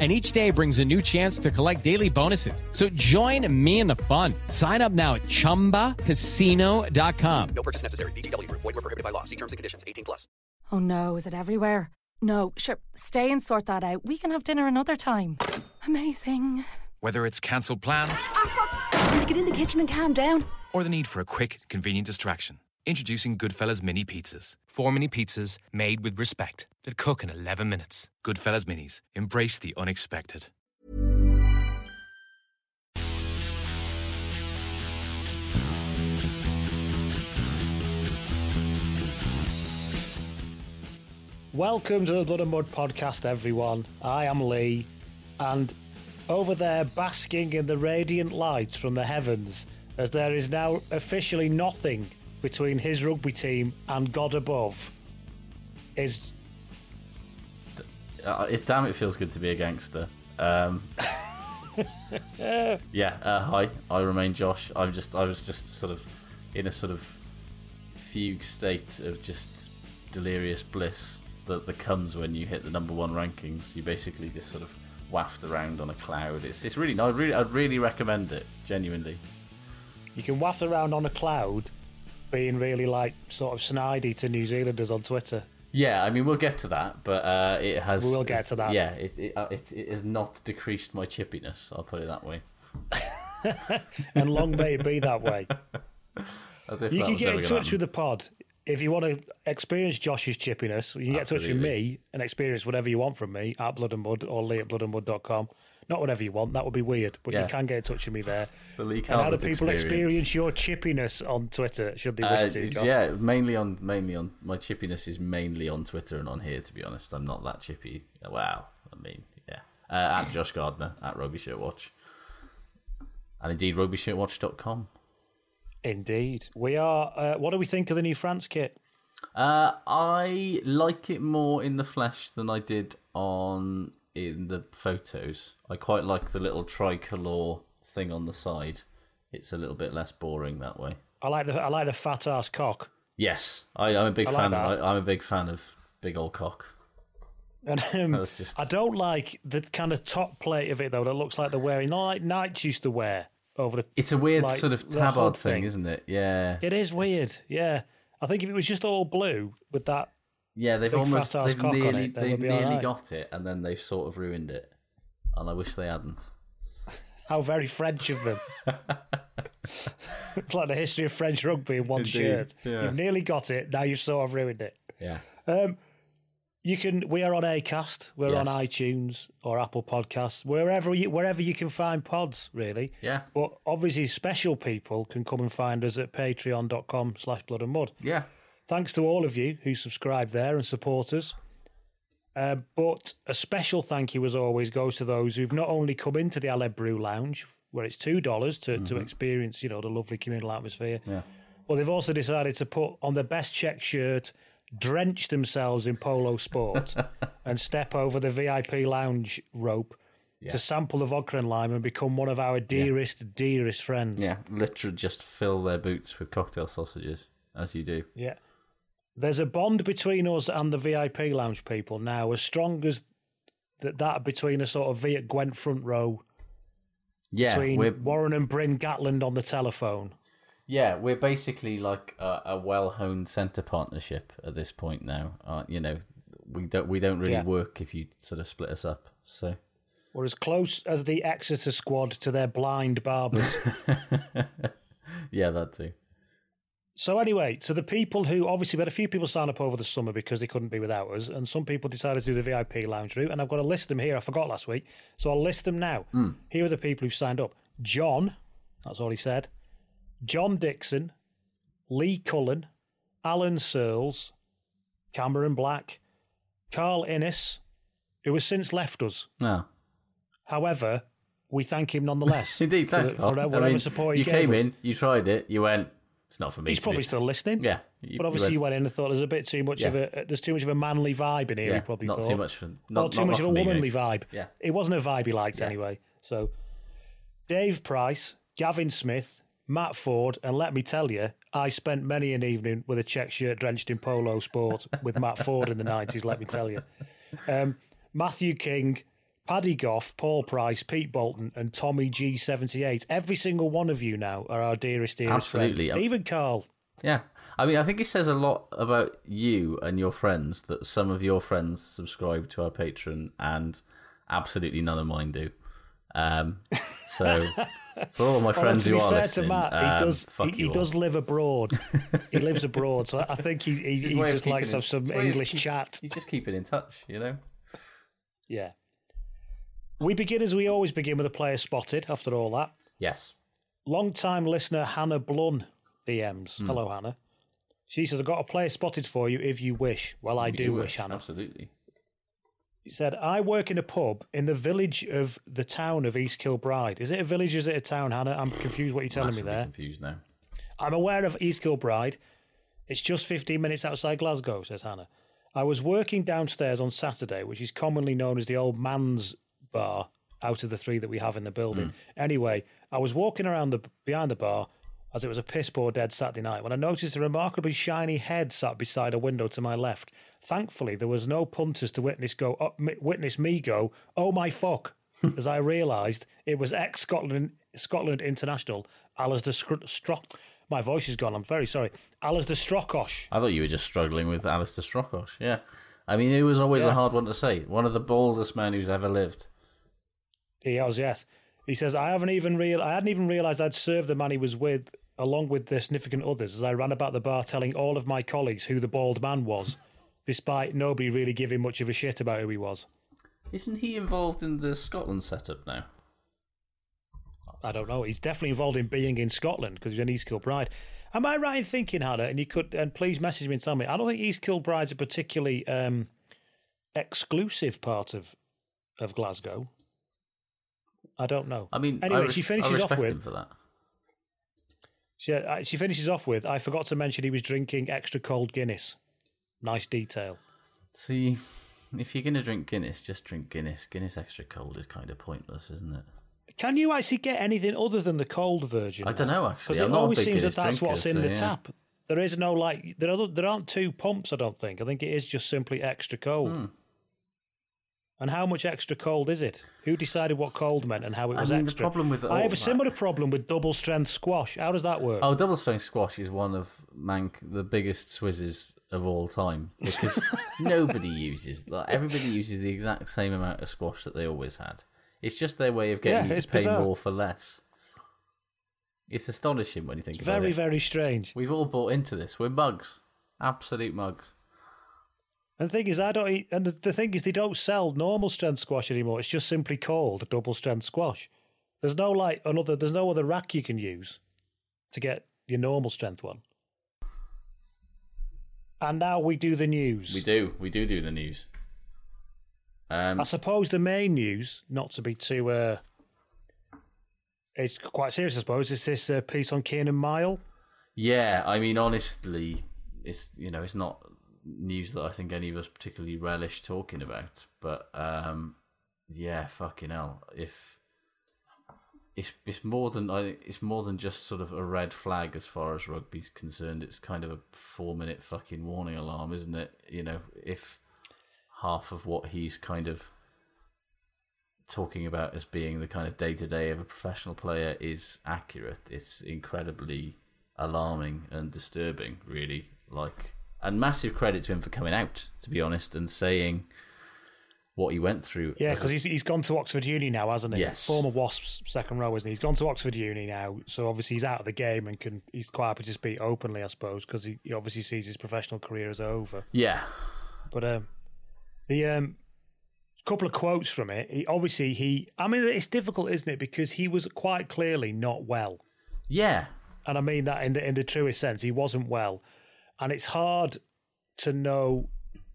And each day brings a new chance to collect daily bonuses. So join me in the fun. Sign up now at chumbacasino.com. No purchase necessary. VGW Group. Void were prohibited by law. See terms and conditions. 18 plus. Oh no, is it everywhere? No, sure, stay and sort that out. We can have dinner another time. Amazing. Whether it's cancelled plans ah, Need to get in the kitchen and calm down. or the need for a quick, convenient distraction. Introducing Goodfellas Mini Pizzas. Four mini pizzas made with respect that cook in 11 minutes. Goodfellas Minis. Embrace the unexpected. Welcome to the Blood and Mud podcast, everyone. I am Lee, and over there, basking in the radiant light from the heavens, as there is now officially nothing between his rugby team and God above, is Uh, it, damn, it feels good to be a gangster. Um, yeah. Uh, hi, I remain Josh. I'm just, I was just sort of in a sort of fugue state of just delirious bliss that, that comes when you hit the number one rankings. You basically just sort of waft around on a cloud. It's, it's really, no, I really, I'd really recommend it. Genuinely. you can waft around on a cloud, being really like sort of snidey to New Zealanders on Twitter. Yeah, I mean we'll get to that, but uh, it has. We will get to that. Yeah, it it, uh, it it has not decreased my chippiness. I'll put it that way. and long may it be that way. As if You can get in touch with the pod if you want to experience Josh's chippiness. You can get in touch with me and experience whatever you want from me at Blood and Mud or Lee at bloodandmud.com. Not whatever you want, that would be weird, but Yeah. you can get in touch with me there. The Lee and how do people experience. experience your chippiness on Twitter? Should they Uh, wish to? John? yeah, mainly on mainly on my chippiness is mainly on Twitter and on here. To be honest, I'm not that chippy. Wow, I mean, yeah. Uh, at Josh Gardner at Rugby Shirt Watch, and indeed rugbyshirtwatch.com. Indeed, we are. Uh, what do we think of the new France kit? Uh, I like it more in the flesh than I did on in the photos. I quite like the little tricolor thing on the side. It's a little bit less boring that way. I like the I like the fat ass cock. Yes, I, I'm a big I fan. that. I, I'm a big fan of big old cock. And um, just- I don't like the kind of top plate of it though. That looks like they're wearing, not like Knights used to wear over the. It's a weird like, sort of tabard hood thing, isn't it? Yeah, It is weird. Yeah, I think if it was just all blue with that, yeah. They've big almost fat-ass they've cock on nearly it, they've we'll be all nearly right. got it, and then they've sort of ruined it. And I wish they hadn't. how very French of them. it's like the history of French rugby in one Indeed, shirt. yeah. You've nearly got it. Now you've sort of ruined it. Yeah. Um, you can. We are on Acast. We're on iTunes or Apple Podcasts. Wherever you wherever you can find pods, really. Yeah. But obviously, special people can come and find us at patreon.com slash blood and mud. Yeah. Thanks to all of you who subscribe there and support us. Uh, but a special thank you, as always, goes to those who've not only come into the Aled Brew Lounge, where it's two dollars to, to experience, you know, the lovely communal atmosphere. Yeah. But they've also decided to put on their best check shirt, drench themselves in polo sport, and step over the VIP lounge rope to sample the vodka and lime and become one of our dearest, dearest friends. Yeah. Literally just fill their boots with cocktail sausages, as you do. Yeah. There's a bond between us and the VIP lounge people now, as strong as that, that between a sort of V at Gwent front row, Yeah, between we're Warren and Bryn Gatland on the telephone. yeah we're basically like a, a well-honed centre partnership at this point now. Uh, you know, we don't we don't really Yeah. work if you sort of split us up. So We're as close as the Exeter squad to their blind barbers. yeah, that too. So anyway, so the people who obviously we had a few people sign up over the summer because they couldn't be without us, and some people decided to do the VIP lounge route, and I've got to list them here. I forgot last week, so I'll list them now. Hmm. Here are the people who signed up: John, that's all he said. John Dixon, Lee Cullen, Alan Searles, Cameron Black, Carl Innes, who has since left us. No. However, we thank him nonetheless. Indeed, thanks, for, for I whatever mean, support he you gave came us. in, you tried it, you went. It's not for me. He's probably do." still listening. Yeah, you- but obviously you went- in and thought there's a bit too much of a there's too much of a manly vibe in here. Yeah, he probably not thought, too much for- or not- too not- much of a womanly vibe. Yeah. it wasn't a vibe he liked Yeah. anyway. So, Dave Price, Gavin Smith, Matt Ford, and let me tell you, I spent many an evening with a check shirt drenched in polo sport with Matt Ford in the nineties. Let me tell you, um, Matthew King. Paddy Goff, Paul Price, Pete Bolton, and Tommy G78. Every single one of you now are our dearest, dearest Absolutely. friends. Even Carl. Yeah. I mean, I think it says a lot about you and your friends that some of your friends subscribe to our Patreon and absolutely none of mine do. Um, so, for all my friends to who are fair listening, to Matt, um, he does he, he does live abroad. he lives abroad, so I think he he, he just likes to have some it's his way of English keep- chat. He's just keeping in touch, you know? Yeah. We begin as we always begin with a player spotted. After all that, Yes. long time listener Hannah Blun DMs. Hmm. Hello, Hannah. She says, "I've got a player spotted for you if you wish." Well, I You do wish, Hannah. Absolutely. He said, I work in a pub in the village of the town of East Kilbride. Is it a village or is it a town, Hannah? I'm confused what you're telling Massively me there. confused now. I'm aware of East Kilbride. It's just 15 minutes outside Glasgow, says Hannah. I was working downstairs on Saturday, which is commonly known as the old man's bar out of the three that we have in the building. Hmm. Anyway, I was walking around the behind the bar as it was a piss poor dead Saturday night when I noticed a remarkably shiny head sat beside a window to my left. Thankfully, there was no punters to witness go up, witness me go, "Oh my fuck!" as I realised it was ex Scotland Scotland international Alistair Scr- Strock. My voice is gone. I'm very sorry. Alasdair Strokosch. I thought you were just struggling with Alasdair Strokosch. Yeah. I mean, it was always Yeah. a hard one to say. One of the boldest men who's ever lived. He has, yes. He says, I haven't even real I hadn't even realised I'd served the man he was with along with the significant others as I ran about the bar telling all of my colleagues who the bald man was, despite nobody really giving much of a shit about who he was. Isn't he involved in the Scotland setup now? I don't know. He's definitely involved in being in Scotland because he's in East Kilbride. Am I right in thinking, Hannah? And you could, and please message me and tell me. I don't think East Kilbride's a particularly um, exclusive part of of Glasgow. I don't know. I mean, anyway, I res- she finishes off with him for that. She, uh, she finishes off with, I forgot to mention he was drinking extra cold Guinness. Nice detail. See, if you're gonna drink Guinness, just drink Guinness. Guinness extra cold is kind of pointless, isn't it? Can you actually get anything other than the cold version? I don't know, actually. Because it always seems that that's drinker, what's in so the yeah. tap. There is no like there are there aren't two pumps. I don't think. I think it is just simply extra cold. Hmm. And how much extra cold is it? Who decided what cold meant and how it I was mean, the extra? problem with I have a that- similar problem with double strength squash. How does that work? Oh, double strength squash is one of Mank the biggest swizzes of all time because nobody uses like everybody uses the exact same amount of squash that they always had. It's just their way of getting Yeah, you to pay bizarre. more for less. It's astonishing when you think It's about very it. Very, very strange. We've all bought into this. We're mugs, absolute mugs. And the thing is, I don't eat. And the- thing is, they don't sell normal strength squash anymore. It's just simply called double strength squash. There's no like another. There's no other rack you can use to get your normal strength one. And now we do the news. We do, we do do the news. Um, I suppose the main news, not to be too, uh, it's quite serious. I suppose is this uh, piece on Kearnan Myall. Yeah, I mean, honestly, it's you know, it's not news that I think any of us particularly relish talking about. But um, yeah, fucking hell, if it's it's more than I it's more than just sort of a red flag as far as rugby's concerned. It's kind of a four minute fucking warning alarm, isn't it? You know, if half of what he's kind of talking about as being the kind of day to day of a professional player is accurate, it's incredibly alarming and disturbing, really. Like, and massive credit to him for coming out, to be honest, and saying what he went through. Yeah, as a- because he's, he's gone to Oxford Uni now, hasn't he? Yes. Former Wasps second row, isn't he? He's gone to Oxford Uni now, so obviously he's out of the game and can he's quite happy to speak openly, I suppose, because he, he obviously sees his professional career as over. yeah, But um, the um, couple of quotes from it. He, obviously, he. I mean, it's difficult, isn't it? Because he was quite clearly not well, yeah, and I mean that in the in the truest sense. He wasn't well, and it's hard to know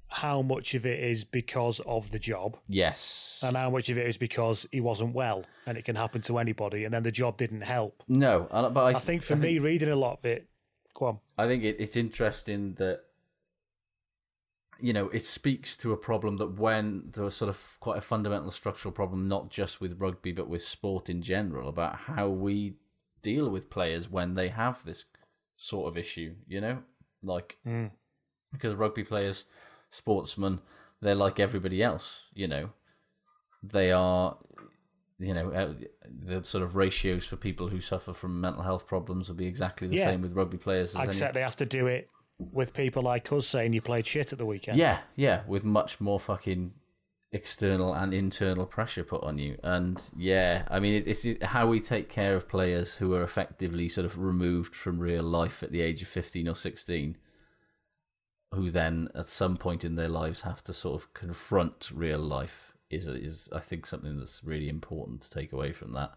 how much of it is because of the job yes. and how much of it is because he wasn't well, and it can happen to anybody, and then the job didn't help. no, I- but I, I think for me, reading a lot of it, go on. I think it, it's interesting that you know it speaks to a problem that when there was sort of quite a fundamental structural problem, not just with rugby but with sport in general, about how we deal with players when they have this sort of issue. You know, like because rugby players, sportsmen, they're like everybody else. You know, they are. You know, uh, the sort of ratios for people who suffer from mental health problems will be exactly the Yeah. same with rugby players. As any- Except they have to do it with people like us saying you played shit at the weekend. Yeah, yeah, with much more fucking external and internal pressure put on you. And yeah, I mean, it, it's how we take care of players who are effectively sort of removed from real life at the age of 15 or 16, who then at some point in their lives have to sort of confront real life. Is, is I think something that's really important to take away from that.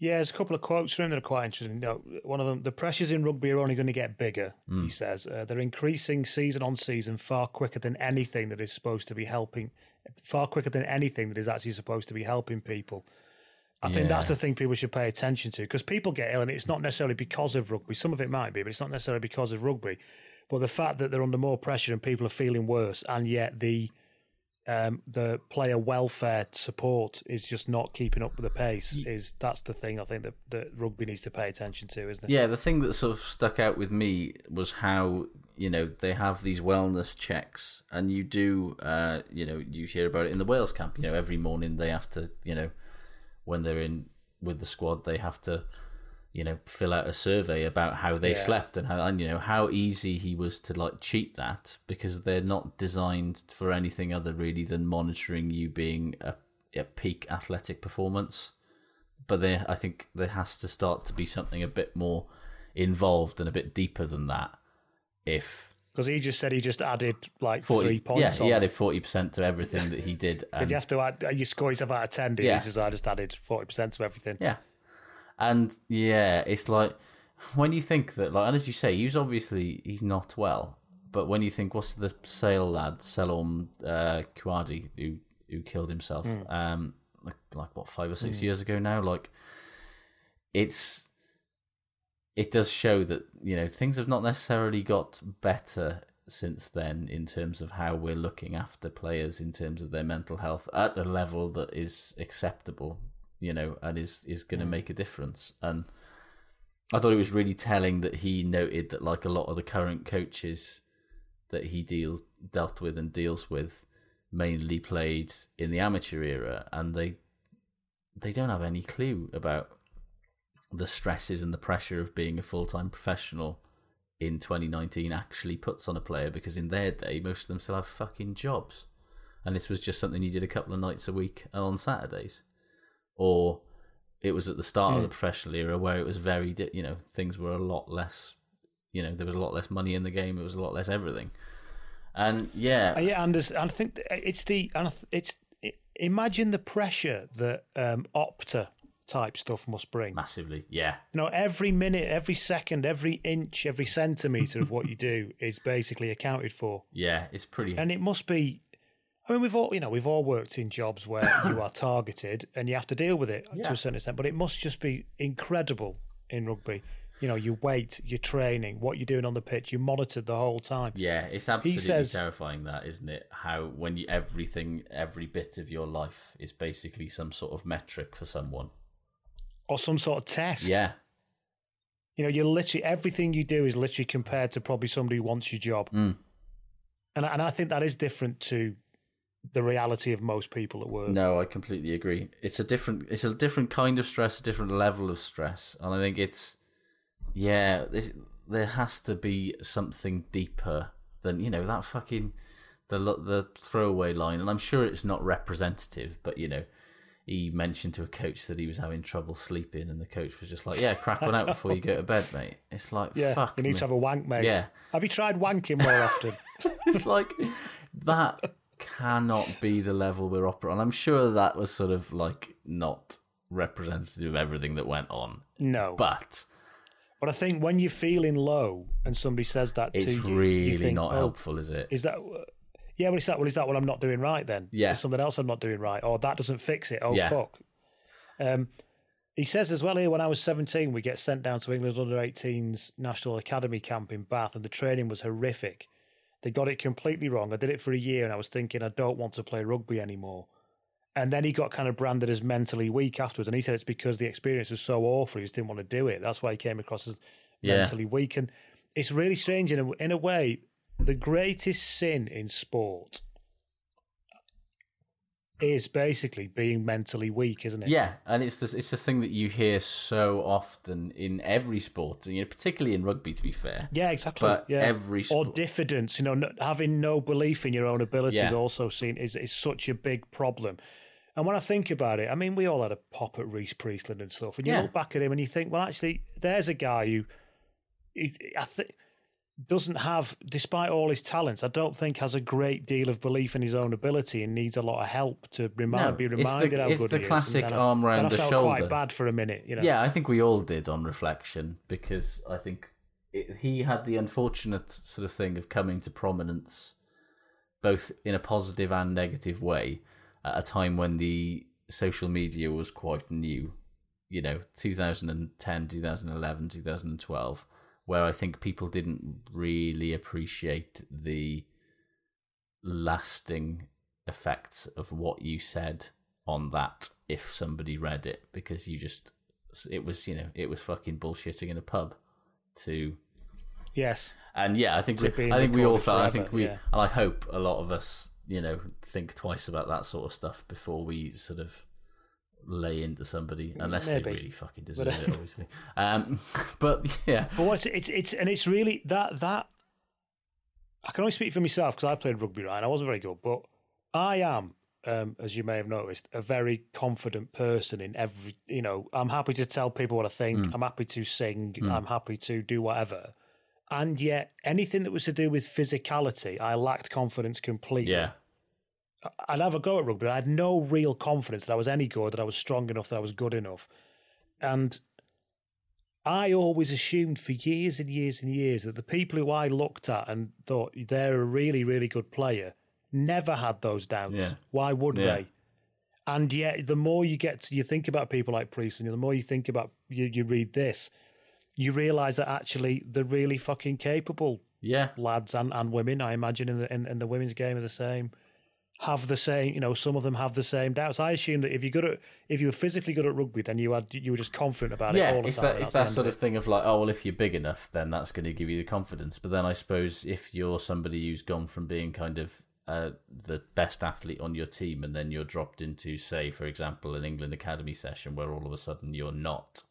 Yeah, there's a couple of quotes from him that are quite interesting. One of them, the pressures in rugby are only going to get bigger, he says. Uh, they're increasing season on season far quicker than anything that is supposed to be helping, far quicker than anything that is actually supposed to be helping people. I think that's the thing people should pay attention to because people get ill and it's not necessarily because of rugby. Some of it might be, but it's not necessarily because of rugby. But the fact that they're under more pressure and people are feeling worse, and yet the um, the player welfare support is just not keeping up with the pace. Is that's the thing I think that, that rugby needs to pay attention to, isn't it? Yeah, the thing that sort of stuck out with me was how you know they have these wellness checks, and you do, uh, you know, you hear about it in the Wales camp. You know, every morning they have to, you know, when they're in with the squad, they have to, you know, fill out a survey about how they Yeah. slept and how, and you know, how easy he was to like cheat that because they're not designed for anything other really than monitoring you being a, a peak athletic performance but there I think there has to start to be something a bit more involved and a bit deeper than that. If Because he just said he just added like 40, three points. Yeah, he added forty percent to everything that he did. Did you have to add? You score yourself out of ten. Did Yeah. He says I just added forty percent to everything. yeah, and yeah, it's like when you think that, like, and as you say, he's obviously he's not well. But when you think, what's the Sale lad, Selom uh, Kuadi, who who killed himself, um, like like what five or six years ago now, like it's it does show that you know things have not necessarily got better since then in terms of how we're looking after players in terms of their mental health at the level that is acceptable you know and is is going to mm. make a difference. And i thought it was really telling that he noted that like a lot of the current coaches that he deals dealt with and deals with mainly played in the amateur era and they they don't have any clue about the stresses and the pressure of being a full-time professional in 2019 actually puts on a player because in their day most of them still have fucking jobs. And this was just something you did a couple of nights a week and on Saturdays or it was at the start of the professional era where it was very you know things were a lot less you know there was a lot less money in the game it was a lot less everything and yeah Uh, yeah, and there's, and I think it's the and it's imagine the pressure that um, Opta type stuff must bring. massively yeah You know, every minute, every second, every inch, every centimeter of what you do is basically accounted for, yeah it's pretty and it must be. I mean, we've all you know we've all worked in jobs where you are targeted and you have to deal with it to a certain extent, but it must just be incredible in rugby. You know, your weight, your training, what you're doing on the pitch, you're monitored the whole time. Yeah, it's absolutely says- terrifying that, isn't it? How when you everything every bit of your life is basically some sort of metric for someone. or some sort of test. Yeah. You know, you're literally everything you do is literally compared to probably somebody who wants your job. Mm. And and I think that is different to the reality of most people at work. No, I completely agree. It's a different it's a different kind of stress, a different level of stress. And I think it's yeah, this, there has to be something deeper than, you know, that fucking the the throwaway line and I'm sure it's not representative, but you know, he mentioned to a coach that he was having trouble sleeping, and the coach was just like, "Yeah, crack one out before you go to bed, mate." It's like, Yeah, fuck, you need me. to have a wank, mate. Yeah. Have you tried wanking more often? it's like that cannot be the level we're operating. I'm sure that was sort of like not representative of everything that went on, No. but But I think when you're feeling low and somebody says that it's to you, really you think, not "Oh, helpful, is it? Is that? Yeah, well, is that? Well, is that what I'm not doing right then? Yeah. There's something else I'm not doing right, or that doesn't fix it. Oh Yeah. fuck. Um, he says as well here. When I was 17, we get sent down to England's under 18s national academy camp in Bath, and the training was horrific. They got it completely wrong. I did it for a year, and I was thinking I don't want to play rugby anymore. And then he got kind of branded as mentally weak afterwards, and he said it's because the experience was so awful, he just didn't want to do it. That's why he came across as Yeah. mentally weak. And it's really strange in a, in a way. The greatest sin in sport is basically being mentally weak, isn't it? Yeah, and it's this, it's the thing that you hear so often in every sport, you know, particularly in rugby. To be fair, Yeah, exactly. But yeah. every or diffidence, you know, n- having no belief in your own abilities Yeah. also seen is is such a big problem. And when I think about it, I mean, we all had a pop at Rhys Priestland and stuff, and you Yeah. look back at him and you think, well, actually, there's a guy who, he, I think, doesn't have, despite all his talents, I don't think has a great deal of belief in his own ability and needs a lot of help to remind, No, be it's the- reminded how good he is. classic And then arm I, round then I the felt shoulder. quite bad for a minute, you know. Yeah, I think we all did on reflection because I think it, he had the unfortunate sort of thing of coming to prominence, both in a positive and negative way, at a time when the social media was quite new. You know, 2010, 2011, 2012, where I think people didn't really appreciate the lasting effects of what you said on that if somebody read it because you just it was you know it was fucking bullshitting in a pub to Yes. and yeah i think we, i think we all felt i think we yeah. and i hope a lot of us you know think twice about that sort of stuff before we sort of lay into somebody unless Maybe. they really fucking deserve But- it obviously um but yeah But what's it's it's and it's really that that I can only speak for myself because I played rugby right. and I wasn't very good, but I am, um, as you may have noticed, a very confident person in every. You know, I'm happy to tell people what I think. Mm. I'm happy to sing. I'm happy to do whatever. And yet, anything that was to do with physicality, I lacked confidence completely. yeah I'd have a go at rugby. but I had no real confidence that I was any good, that I was strong enough, that I was good enough. And I always assumed for years and years and years that the people who I looked at and thought they're a really, really good player never had those doubts. Yeah. Why would Yeah. they? And yet, the more you get to, you think about people like Priest, and the more you think about, you, you read this, you realize that actually they're really fucking capable yeah lads and, and women, I imagine, in the in, in the women's game are the same. Have the same, you know. Some of them have the same doubts. I assume that if you're good at, if you were physically good at rugby, then you had you were just confident about it yeah, all the it's time. that it's that sort of of thing of like, oh well, if you're big enough, then that's going to give you the confidence. But then I suppose if you're somebody who's gone from being kind of uh, the best athlete on your team, and then you're dropped into, say, for example, an England academy session where all of a sudden you're not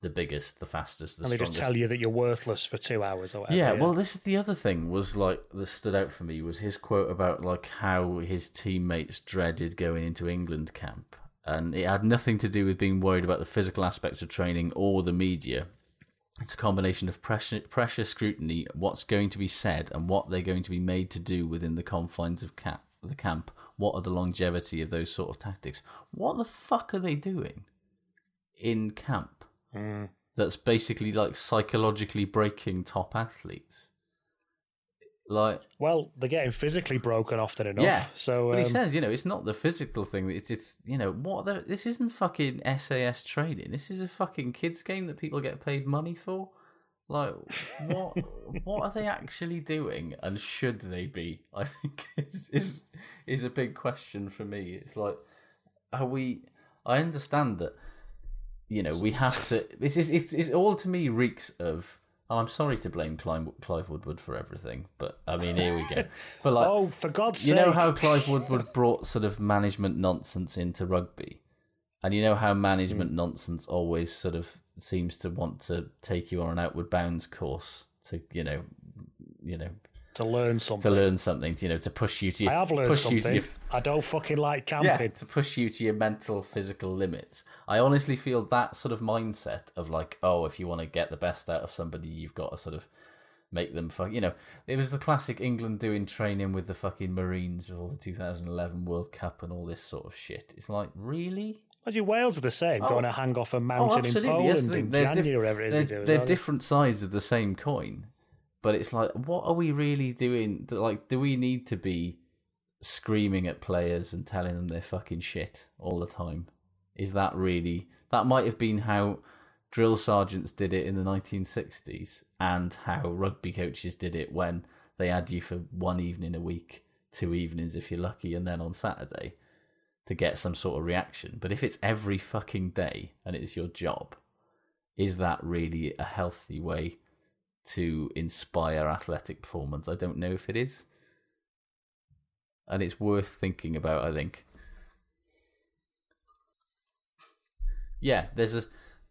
the biggest, the fastest, the and they strongest. just tell you that you're worthless for two hours or whatever. Yeah, well, this is the other thing was like that stood out for me was his quote about like how his teammates dreaded going into England camp, and it had nothing to do with being worried about the physical aspects of training or the media. It's a combination of pressure, pressure scrutiny, what's going to be said, and what they're going to be made to do within the confines of cap, the camp. What are the longevity of those sort of tactics? What the fuck are they doing in camp? That's basically like psychologically breaking top athletes. Like, well, they're getting physically broken often enough. yeah. So but he um, says, you know, it's not the physical thing. It's it's you know what? The, this isn't fucking SAS training. This is a fucking kids game that people get paid money for. Like, what what are they actually doing, and should they be? I think is is is a big question for me. It's like, are we? I understand that you know, we have to. It's, it's, it's, it's all to me reeks of. oh, I'm sorry to blame Clive, Clive Woodward for everything, but I mean, here we go. But like, oh, for God's you sake! You know how Clive Woodward brought sort of management nonsense into rugby, and you know how management hmm. nonsense always sort of seems to want to take you on an outward bounds course to you know, you know, to learn something. to learn something, you know, to push you to your, I have learned push you something. your, I don't fucking like camping. yeah, to push you to your mental, physical limits. I honestly feel that sort of mindset of like, oh, if you want to get the best out of somebody, you've got to sort of make them fuck. You know, it was the classic England doing training with the fucking Marines all the 2011 World Cup and all this sort of shit. It's like, really? Imagine Wales are the same, Oh. going to hang off a oh, mountain in Poland in They're January diff- whatever it is they're, they do. they're different sides of the same coin, but it's like, what are we really doing? Like, do we need to be screaming at players and telling them they're fucking shit all the time? Is that really? That might have been how drill sergeants did it in the 1960s, and how rugby coaches did it when they had you for one evening a week, two evenings if you're lucky, and then on Saturday to get some sort of reaction. But if it's every fucking day and it's your job, is that really a healthy way to inspire athletic performance? I don't know if it is. And it's worth thinking about, I think. Yeah, there's a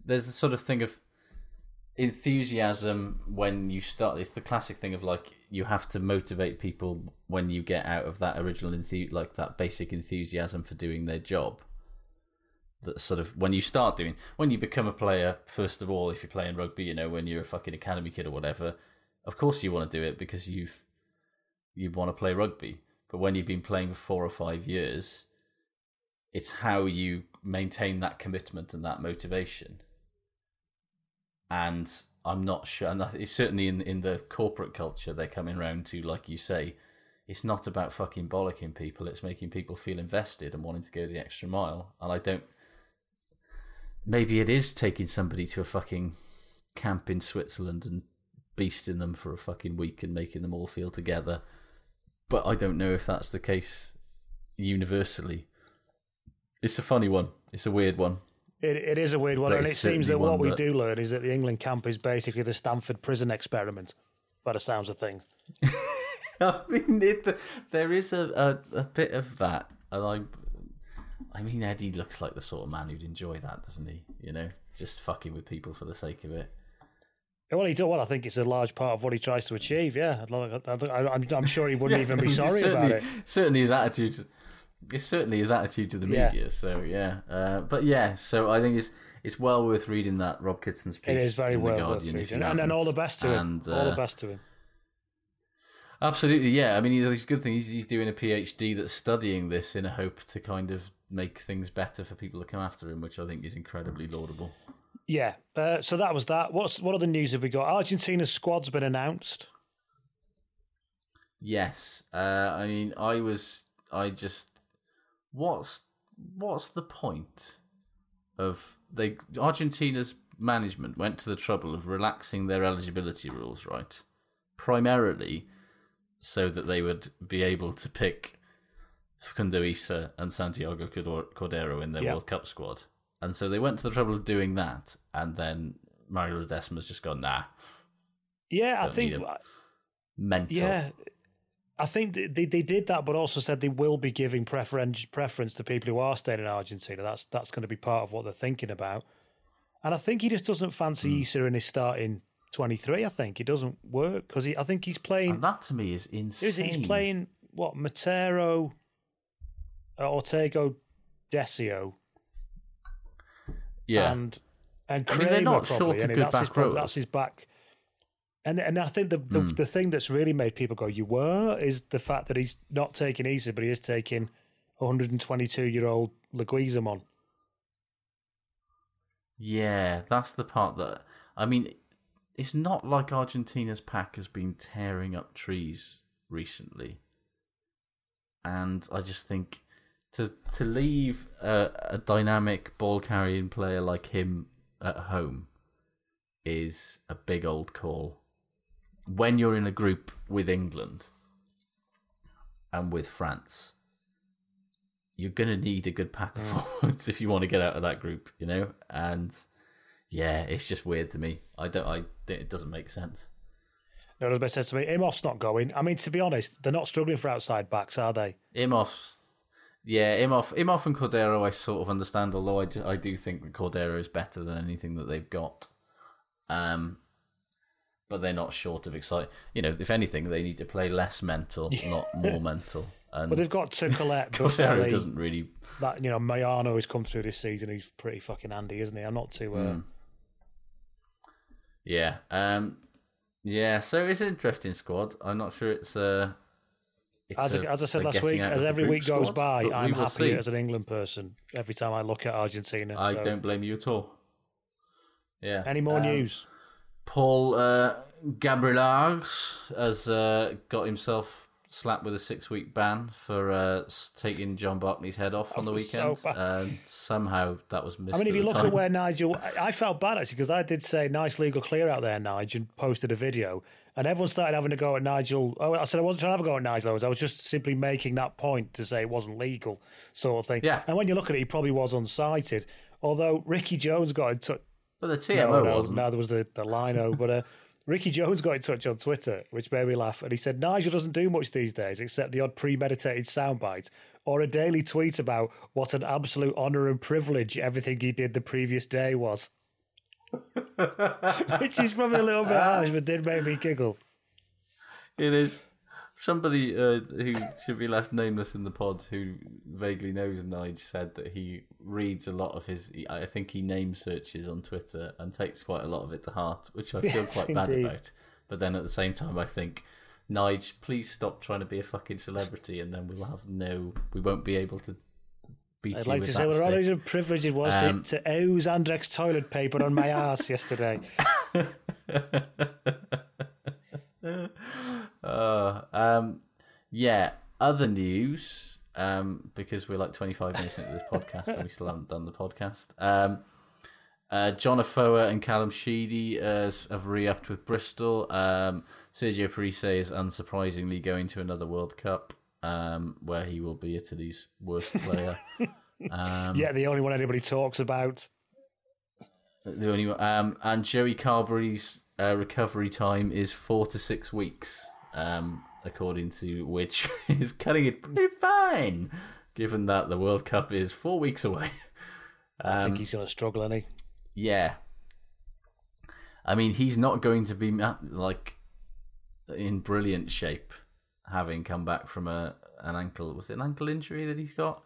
there's a sort of thing of enthusiasm when you start it's the classic thing of like you have to motivate people when you get out of that original enthu- like that basic enthusiasm for doing their job that sort of when you start doing when you become a player first of all if you're playing rugby you know when you're a fucking academy kid or whatever of course you want to do it because you've you want to play rugby but when you've been playing for four or five years it's how you maintain that commitment and that motivation and I'm not sure. And that- it's certainly in in the corporate culture, they're coming round to, like you say, it's not about fucking bollocking people. It's making people feel invested and wanting to go the extra mile. And I don't. Maybe it is taking somebody to a fucking camp in Switzerland and beasting them for a fucking week and making them all feel together. But I don't know if that's the case universally. It's a funny one. It's a weird one. It, it is a weird one, But and it seems that what we that- do learn is that the England camp is basically the Stanford prison experiment, by the sounds of things. I mean, it, there is a, a, a bit of that, and I, I mean, Eddie looks like the sort of man who'd enjoy that, doesn't he? You know, just fucking with people for the sake of it. Well, he do. Well, I think it's a large part of what he tries to achieve. Yeah, I, I, I'm, I'm sure he wouldn't even be sorry about it. Certainly, his attitude. It's certainly his attitude to the Yeah. media. So yeah, uh, but yeah, so I think it's it's well worth reading that Rob Kitson's piece. It is very well worth Guardian you reading, and, and all the best to him. And, all the best to him. Absolutely, yeah. I mean, he's a good thing. He's, he's doing a PhD that's studying this in a hope to kind of make things better for people to come after him, which I think is incredibly laudable. Yeah. Uh, so that was that. What's what other news have we got? Argentina's squad's been announced. Yes, uh, I mean, I was, I just, what's, what's the point of they Argentina's management went to the trouble of relaxing their eligibility rules, right? Primarily so that they would be able to pick Facundo Isa and Santiago Cordero- in their. World Cup squad. And so they went to the trouble of doing that, and then Mario Ledesma's just gone, nah, Yeah, I think. mental. Yeah, I think they they did that, but also said they will be giving preference preference to people who are staying in Argentina. That's that's going to be part of what they're thinking about. And I think he just doesn't fancy Hmm. Isa in his starting twenty three. I think it doesn't work because I think he's playing. And that to me is insane. Is it? He's playing what Matera, uh, Ortega, Desio, Yeah. and and I mean, they're not probably. short of good that's his back prob- rowers. That's his back. And and I think the the, Hmm. the thing that's really made people go, "You were," is the fact that he's not taking Isa, but he is taking 122 year old Leguizamon. Yeah, that's the part that I mean. It's not like Argentina's pack has been tearing up trees recently, and I just think to to leave a, a dynamic ball carrying player like him at home is a big old call. When you're in a group with England and with France, you're going to need a good pack of mm. forwards if you want to get out of that group, you know? And yeah, it's just weird to me. I don't, I, it doesn't make sense. No, as I said to me, Imhoff's not going. I mean, to be honest, they're not struggling for outside backs, are they? Imhoff, yeah, Imhoff, Imhoff and Cordero, I sort of understand. Although I do, I do think that Cordero is better than anything that they've got. Um, but they're not short of exciting. You know, if anything, they need to play less mental, not more mental. And But they've got to collect. Cordero doesn't really. That you know, Moyano has come through this season. He's pretty fucking handy, isn't he? I'm not too. Uh, Hmm. Yeah, um, yeah. So it's an interesting squad. I'm not sure it's. Uh, it's As, a- as I said last week, as every week goes by, I'm happy see. as an England person every time I look at Argentina. I so. don't blame you at all. Yeah. Any more um, news? Paul uh, has uh, got himself slapped with a six-week ban for uh, taking John Barkley's head off on the so weekend. and somehow that was missed. I mean, if you look time. at where Nigel, I- I felt bad actually because I did say nice legal clear out there, Nigel, and posted a video, and everyone started having a go at Nigel. Oh, I said I wasn't trying to have a go at Nigel. I was, I was just simply making that point to say it wasn't legal, sort of thing. Yeah. And when you look at it, he probably was unsighted. Although Ricky Jones got in touch. but the TMO No, no, wasn't. no, there was the the lino, but. Uh, Ricky Jones got in touch on Twitter, which made me laugh, and he said Nigel doesn't do much these days except the odd premeditated soundbite or a daily tweet about what an absolute honour and privilege everything he did the previous day was. which is probably a little bit harsh, but did make me giggle. It is. Somebody uh, who should be left nameless in the pod who vaguely knows Nige said that he reads a lot of his. I think he name searches on Twitter and takes quite a lot of it to heart, which I feel Yes, quite bad about. But then at the same time, I think, Nige, please stop trying to be a fucking celebrity, and then we'll have no. We won't be able to beat I'd like to say what stick. an honour and privilege it was Um, to, to ooze Andrex toilet paper on my ass yesterday. Uh, um, yeah. Other news, um, because we're like 25 minutes into this podcast and we still haven't done the podcast. Um, uh, John Afoa and Callum Sheedy uh, have re-upped with Bristol. Um, Sergio Parisse is unsurprisingly going to another World Cup, um, where he will be Italy's worst player. um, yeah, the only one anybody talks about. the only one, um, and Joey Carberry's uh, recovery time is four to six weeks, um, according to which is cutting it pretty fine, given that the World Cup is four weeks away. I Um, think he's going to struggle, isn't yeah, I mean he's not going to be like in brilliant shape, having come back from a an ankle. Was it an ankle injury that he's got?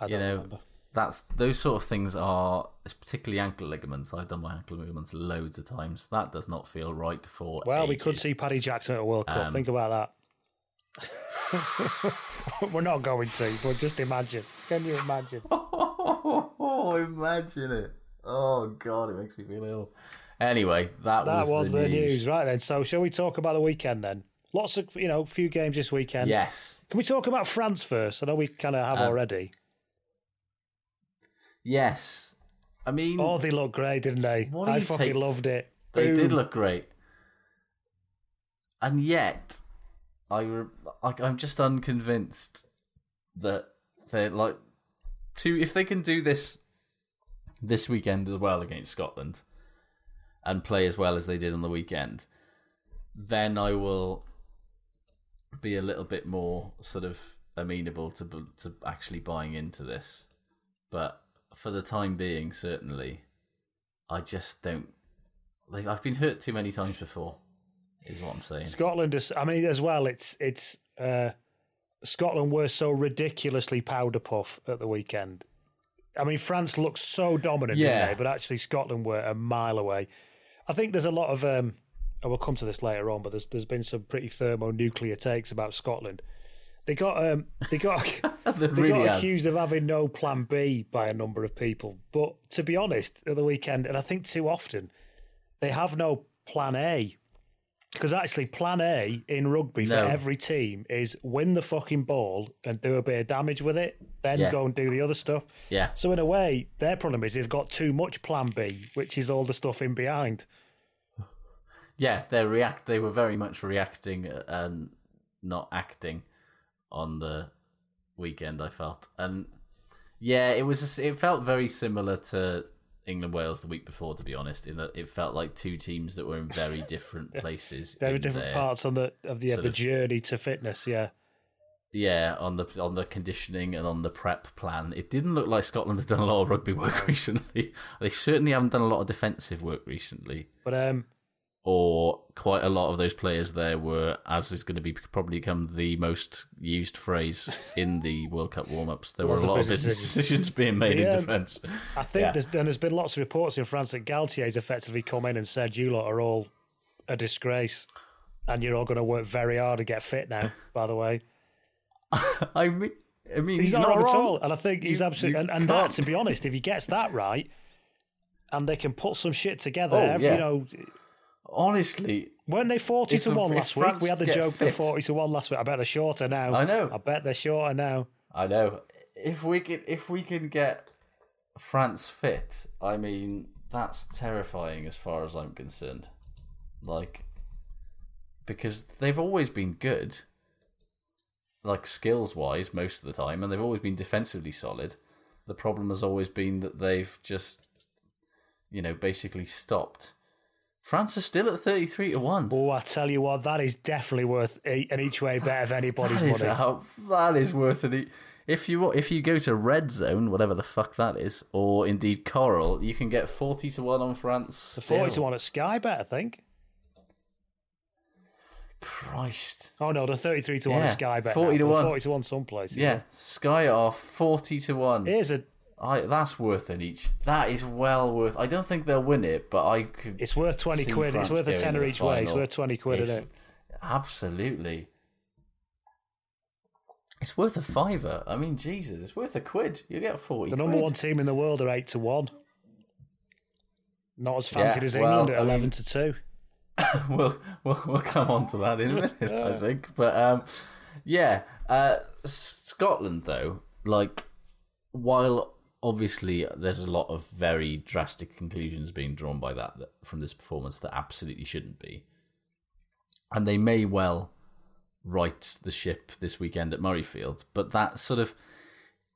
I don't you know, remember. That's those sort of things are it's particularly ankle ligaments. I've done my ankle movements loads of times. That does not feel right for. Well, we could see Paddy Jackson at a World Cup. Um, Think about that. We're not going to, but just imagine. Can you imagine? Oh, imagine it! Oh God, it makes me feel ill. Anyway, that, That was, the, the news. right then. So, shall we talk about the weekend then? Lots of, you know, few games this weekend. Yes, Can we talk about France first? I know we kind of have Um, already. Yes. I mean, Oh, they looked great, didn't they? What I fucking take- loved it. They Boom. did look great, and yet I re- like I'm just unconvinced that they like to if they can do this this weekend as well against Scotland and play as well as they did on the weekend, then I will be a little bit more sort of amenable to to actually buying into this. But for the time being, certainly, I just don't. Like, I've been hurt too many times before, is what I'm saying. Scotland is. I mean, as well, it's it's. Uh, Scotland were so ridiculously powder puff at the weekend. I mean, France looked so dominant, Yeah. they? But actually, Scotland were a mile away. I think there's a lot of. Um, oh, we'll come to this later on, but there's there's been some pretty thermonuclear takes about Scotland. They got um, they got They really got has. accused of having no plan B by a number of people. But to be honest, at the weekend, and I think too often, they have no plan A. Because actually, plan A in rugby No. for every team is win the fucking ball and do a bit of damage with it, then Yeah. go and do the other stuff. Yeah. So in a way, their problem is they've got too much plan B, which is all the stuff in behind. Yeah, they react. They were very much reacting and not acting on the weekend. I felt, and yeah, it was. It felt very similar to England Wales the week before. To be honest, in that it felt like two teams that were in very different places, Very different their- parts on the of the, yeah, the of- journey to fitness. Yeah, Yeah, on the on the conditioning and on the prep plan. It didn't look like Scotland had done a lot of rugby work recently. They certainly haven't done a lot of defensive work recently. but um, Or quite a lot of those players there were, as is going to be probably become the most used phrase in the World Cup warm ups. There were a lot of business decisions being made Yeah. in defence. I think Yeah. there's and there's been lots of reports in France that Galthié's effectively come in and said you lot are all a disgrace, and you're all going to work very hard to get fit now. By the way, I mean, I mean, he's, he's, not, wrong at all, and I think he's You- absolutely you and, and that to be honest, if he gets that right, and they can put some shit together, Oh, every, yeah. you know. Honestly, Weren't they forty to the, one last week? We had the joke they're fit- forty to one last week. I bet they're shorter now. I know. I bet they're shorter now. I know. If we can, if we can get France fit, I mean, that's terrifying as far as I'm concerned. Like, because they've always been good, like skills wise, most of the time, and they've always been defensively solid. The problem has always been that they've just, you know, basically stopped. France is still at thirty-three to one. Oh, I tell you what, that is definitely worth an each way bet of anybody's That money. a- that is worth it. If you if you go to red zone, whatever the fuck that is, or indeed coral, you can get forty to one on France. The forty to one at Sky Bet, I think. Christ. Oh no, the thirty-three to one Yeah, at Sky Bet. 40 now, to 1. Forty to one someplace. Yeah, Sky are forty to one. Here's a. I, that's worth an each. That is well worth. I don't think they'll win it, but I could. It's worth twenty quid. France it's worth a tenner each way. It's worth twenty quid, It's- isn't it? Absolutely. It's worth a fiver. I mean, Jesus, it's worth a quid. You get forty. The number quid. one team in the world are eight to one. Not as fancied Yeah, as well, England at I mean- eleven to two. we'll, we'll we'll come on to that in a minute, I think. But um, yeah, uh, Scotland though, like while obviously there's a lot of very drastic conclusions being drawn by that, that from this performance that absolutely shouldn't be, and they may well right the ship this weekend at Murrayfield, but that sort of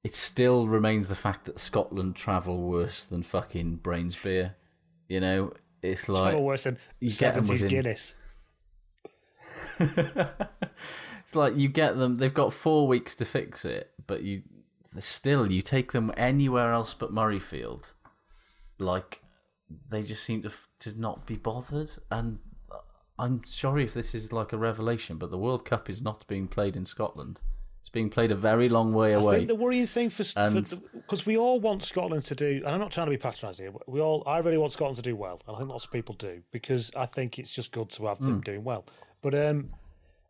it still remains the fact that Scotland travel worse than fucking Brains beer. You know, it's like Travel worse than you get them seventies within- Guinness. it's like you get them they've got four weeks to fix it but you still you take them anywhere else but murrayfield. Like they just seem to to not be bothered. And i'm sorry if this is like a revelation but the world cup is not being played in scotland. It's being played a very long way I away. think the worrying thing for And- because we all want Scotland to do, and I'm not trying to be patronising here, but we all, I really want Scotland to do well, and I think lots of people do because I think it's just good to have them doing well. But um,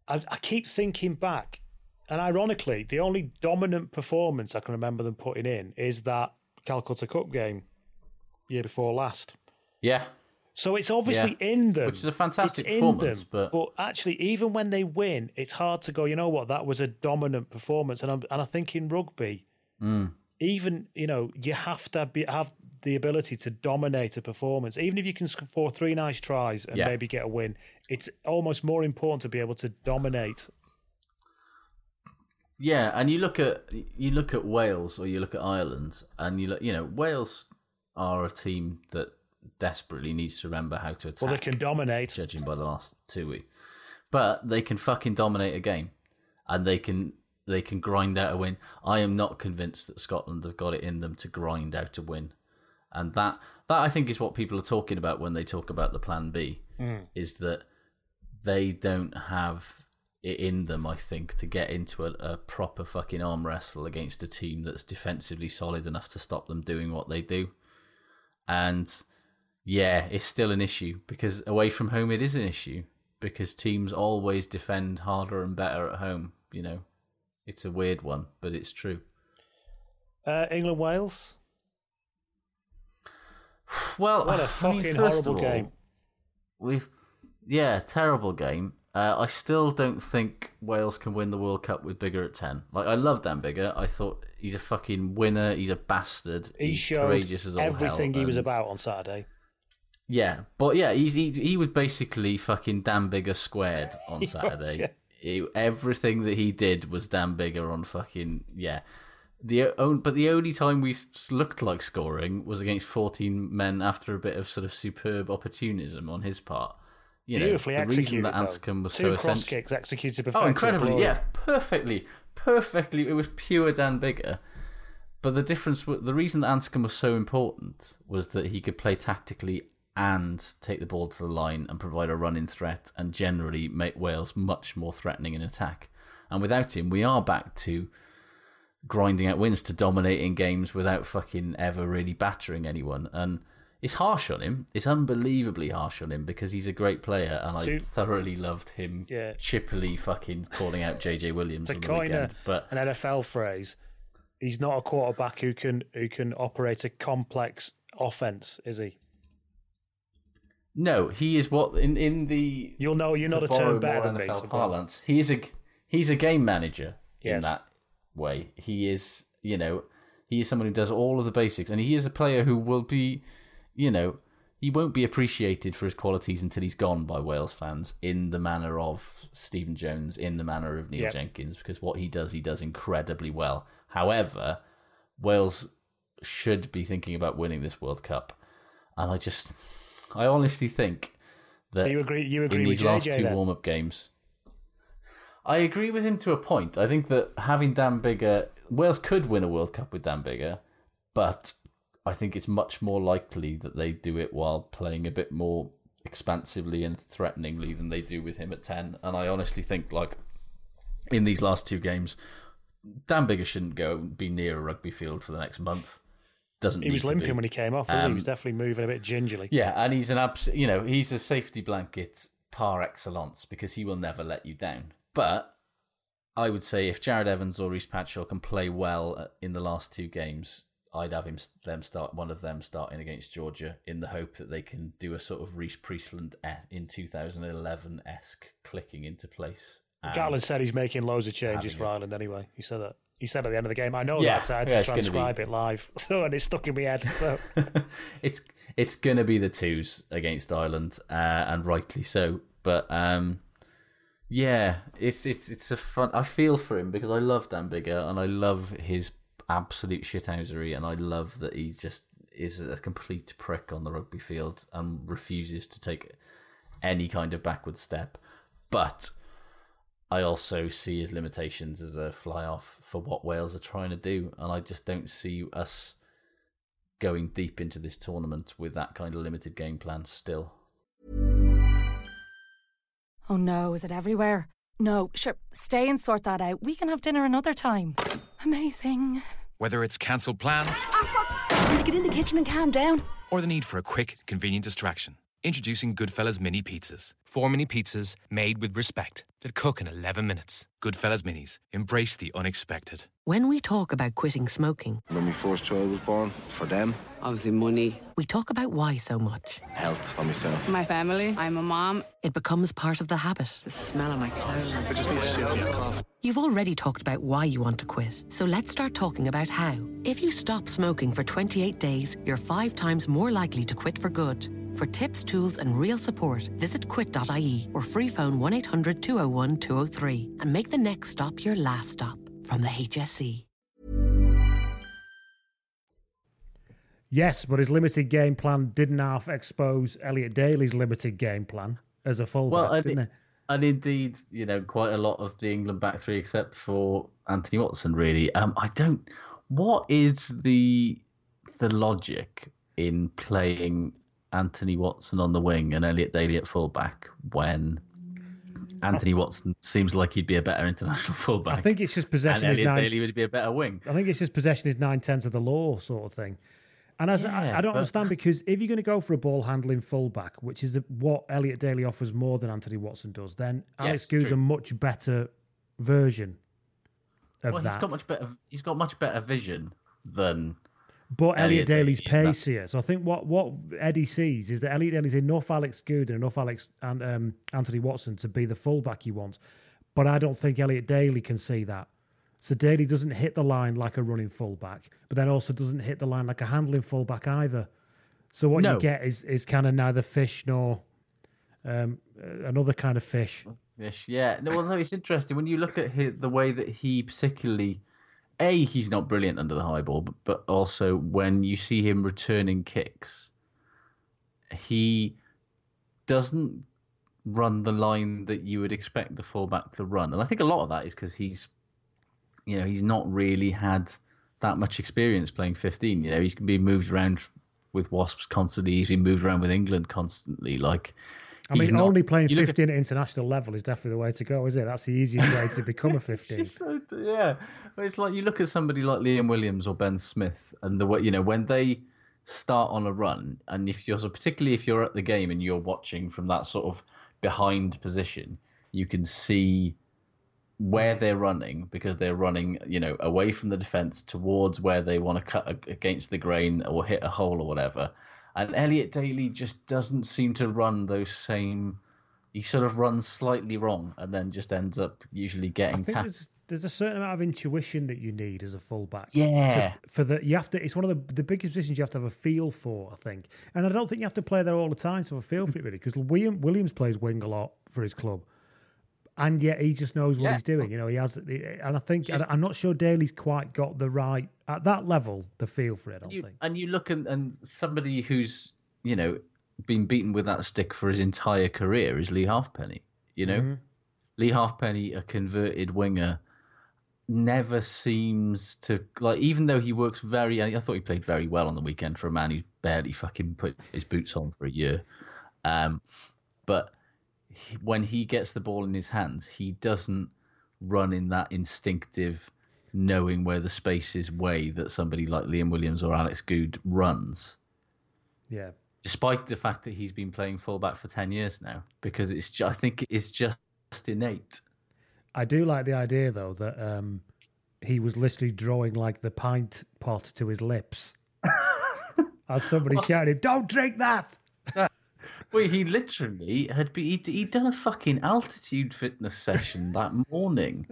I, I keep thinking back, and ironically, the only dominant performance I can remember them putting in is that Calcutta Cup game year before last. yeah So it's obviously Yeah. in them. Which is a fantastic it's in performance, them, but- actually, even when they win, it's hard to go. You know what? That was a dominant performance, and I'm, and I think in rugby, Mm. even you know, you have to be, have the ability to dominate a performance. Even if you can score three nice tries and Yeah. maybe get a win, it's almost more important to be able to dominate. Yeah, and you look at you look at Wales or you look at Ireland, and you look, you know Wales are a team that desperately needs to remember how to attack. Well, they can dominate. judging by the last two weeks, but they can fucking dominate a game, and they can they can grind out a win. I am not convinced that Scotland have got it in them to grind out a win, and that that I think is what people are talking about when they talk about the Plan B, hmm. is that they don't have it in them, I think, to get into a, a proper fucking arm wrestle against a team that's defensively solid enough to stop them doing what they do. And yeah, it's still an issue because away from home it is an issue because teams always defend harder and better at home. You know, it's a weird one, but it's true. Uh, England Wales. Well, What a I mean, fucking horrible all, game. We've yeah, terrible game. Uh, I still don't think Wales can win the World Cup with Biggar at ten. Like I love Dan Biggar. I thought he's a fucking winner. He's a bastard. He he's showed courageous as all everything hell, he was and- about on Saturday. Yeah, but yeah, he's, he he was basically fucking Dan Biggar squared on Saturday. yeah. He, everything that he did was Dan Biggar on fucking yeah. The own, but the only time we looked like scoring was against fourteen men after a bit of sort of superb opportunism on his part. You know, Beautifully the executed. reason that. Anscombe was Two so cross essential. kicks executed Oh, incredibly! Yeah, perfectly, perfectly. It was pure Dan Biggar. But the difference, the reason that Anscombe was so important was that he could play tactically and take the ball to the line and provide a running threat and generally make Wales much more threatening in attack. And without him, we are back to grinding out wins to dominating games without fucking ever really battering anyone. And it's harsh on him. It's unbelievably harsh on him because he's a great player and I thoroughly loved him Yeah. chippily fucking calling out JJ Williams to coin a. But an NFL phrase, he's not a quarterback who can who can operate a complex offense, is he? no, he is what in in the You'll know you're to not a borrow better than me. NFL on. parlance. He's a he's a game manager in that way. He is, you know, he is someone who does all of the basics, and he is a player who will be, you know, he won't be appreciated for his qualities until he's gone by Wales fans in the manner of Stephen Jones, in the manner of Neil Yep. Jenkins, because what he does, he does incredibly well. However, Wales should be thinking about winning this World Cup, and I just, I honestly think that So you agree? You in agree with these last JJ two then? warm up games. I agree with him to a point. I think that having Dan Biggar, Wales could win a World Cup with Dan Biggar, but I think it's much more likely that they do it while playing a bit more expansively and threateningly than they do with him at 10. And I honestly think, like, in these last two games, Dan Biggar shouldn't go be near a rugby field for the next month. Doesn't He was limping when he came off. Wasn't he? Um, he was definitely moving a bit gingerly. Yeah, and he's an abs- you know, he's a safety blanket par excellence because he will never let you down. But I would say if Jarrod Evans or Rhys Patchell can play well uh, in the last two games, I'd have him them start one of them starting against Georgia in the hope that they can do a sort of Rhys Priestland in 2011 esque clicking into place. And- Gatland said he's making loads of changes for. Ireland anyway. He said that. He said at the end of the game. I know Yeah, that. so I had yeah, to gonna be- transcribe it live, so and it's stuck in my head. So it's it's gonna be the twos against Ireland, uh, and rightly so. But um, yeah, it's it's it's a fun. I feel for him because I love Dan Biggar and I love his absolute shithousery, and I love that he just is a complete prick on the rugby field and refuses to take any kind of backward step. But I also see his limitations as a fly half for what Wales are trying to do, and I just don't see us going deep into this tournament with that kind of limited game plan still. Oh no, is it everywhere? No, sure, stay and sort that out. We can have dinner another time. Amazing. Whether it's cancelled plans ah, Need get in the kitchen and calm down. or the need for a quick, convenient distraction, introducing Goodfellas Mini Pizzas. Four mini pizzas made with respect that cook in 11 minutes. Goodfellas Minis. Embrace the unexpected. When we talk about quitting smoking, When my first child was born, for them, Obviously, money. we talk about why so much. health for myself. My family. I'm a mom. It becomes part of the habit. The smell of my clothes. I just need to shake this cough. You've already talked about why you want to quit, so let's start talking about how. If you stop smoking for 28 days, you're five times more likely to quit for good. For tips, tools, and real support, visit quit.ie or free phone 1 800 201 203 and make the next stop your last stop from the HSE. yes, but his limited game plan didn't half expose Elliot Daly's limited game plan as a fullback, Well, I didn't think- it? And indeed, you know, quite a lot of the England back three, except for Anthony Watson, really. Um, I don't. What is the the logic in playing Anthony Watson on the wing and Elliot Daly at fullback when Anthony Watson seems like he'd be a better international fullback? I think it's just and possession is Elliot nine. Daly would be a better wing. I think it's just possession is nine tenths of the law sort of thing. And as I, Yeah, I don't but- understand because if you're going to go for a ball handling fullback, which is what Elliot Daly offers more than Anthony Watson does, then Alex Yes, true. a much better version of Well, that. he's got much better. He's got much better vision than. But Elliot, Daly's pace here. So I think what, what Eddie sees is that Elliot Daly's enough Alex Goode and enough Alex and um, Anthony Watson to be the fullback he wants. But I don't think Elliot Daly can see that. So Daly doesn't hit the line like a running fullback, but then also doesn't hit the line like a handling fullback either. So what No. you get is is kind of neither fish nor um, uh, another kind of fish. Ish, yeah. No, well, no, it's interesting when you look at his, the way that he particularly, a he's not brilliant under the high ball, but, but also when you see him returning kicks, he doesn't run the line that you would expect the fullback to run, and I think a lot of that is because he's, you know, he's not really had that much experience playing 15. You know, he's been moved around with Wasps constantly. He's been moved around with England constantly. Like, I mean, not- only playing 15 at international level is definitely the way to go, is it? That's the easiest way to become a 15. It's so, yeah, But it's like you look at somebody like Liam Williams or Ben Smith, and the way you know when they start on a run, and if you're so particularly if you're at the game and you're watching from that sort of behind position, you can see where they're running because they're running, you know, away from the defense towards where they want to cut against the grain or hit a hole or whatever. And Elliot Daly just doesn't seem to run those same. He sort of runs slightly wrong and then just ends up usually I getting think tackled. there's, there's a certain amount of intuition that you need as a fullback. Yeah. To- for the you have to. It's one of the the biggest positions you have to have a feel for. I think, and I don't think you have to play there all the time to have a feel for it really, because William Williams plays wing a lot for his club, and yet he just knows what Yeah. he's doing. You know, he has, and I think and I'm not sure Daly's quite got the right at that level the feel for it. I don't you, think. and you look and, and somebody who's you know been beaten with that stick for his entire career is Leigh Halfpenny. You know, Mhm. Leigh Halfpenny, a converted winger, never seems to like. Even though he works very, I thought he played very well on the weekend for a man who barely fucking put his boots on for a year. Um, but he, when he gets the ball in his hands, he doesn't run in that instinctive, knowing where the space is way that somebody like Liam Williams or Alex Goode runs. Yeah. Despite the fact that he's been playing fullback for ten years now, because it's I think it's just innate. I do like the idea though that um, he was literally drawing like the pint pot to his lips as somebody shouted, "Don't drink that!" Well, he literally had be, he'd, he'd done a fucking altitude fitness session that morning.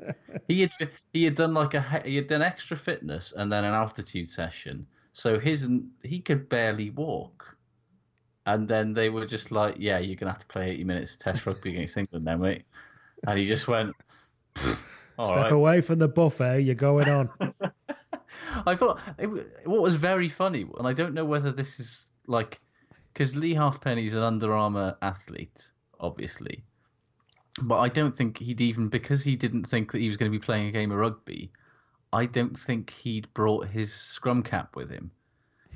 he had he had done like a he had done extra fitness and then an altitude session. So his he could barely walk. And then they were just like, "Yeah, you're gonna have to play 80 minutes of Test rugby against England, now, mate." And he just went, "All Step right." away from the buffet. You're going on. I thought it, what was very funny, and I don't know whether this is like because Leigh Halfpenny's an Under Armour athlete, obviously, but I don't think he'd even because he didn't think that he was going to be playing a game of rugby. I don't think he'd brought his scrum cap with him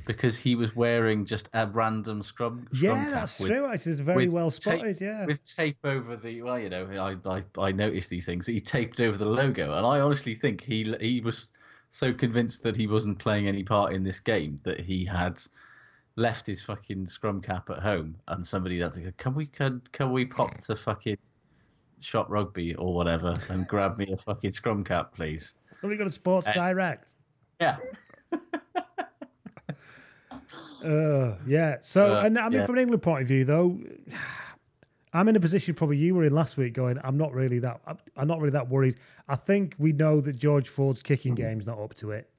because he was wearing just a random scrum. yeah, that's with- true. It's very well tape- spotted. yeah. with tape over the well, you know, I, I I noticed these things. He taped over the logo, and I honestly think he he was so convinced that he wasn't playing any part in this game that he had left his fucking scrum cap at home, and somebody had to go, can we can can we pop to fucking shop rugby or whatever and grab me a fucking scrum cap, please? You got a Sports Uh, Direct? Yeah. Uh, yeah. So, Uh, and I mean, yeah. from an England point of view, though, I'm in a position probably you were in last week. Going, I'm not really that. I'm- I'm not really that worried. I think we know that George Ford's kicking game's not up to it.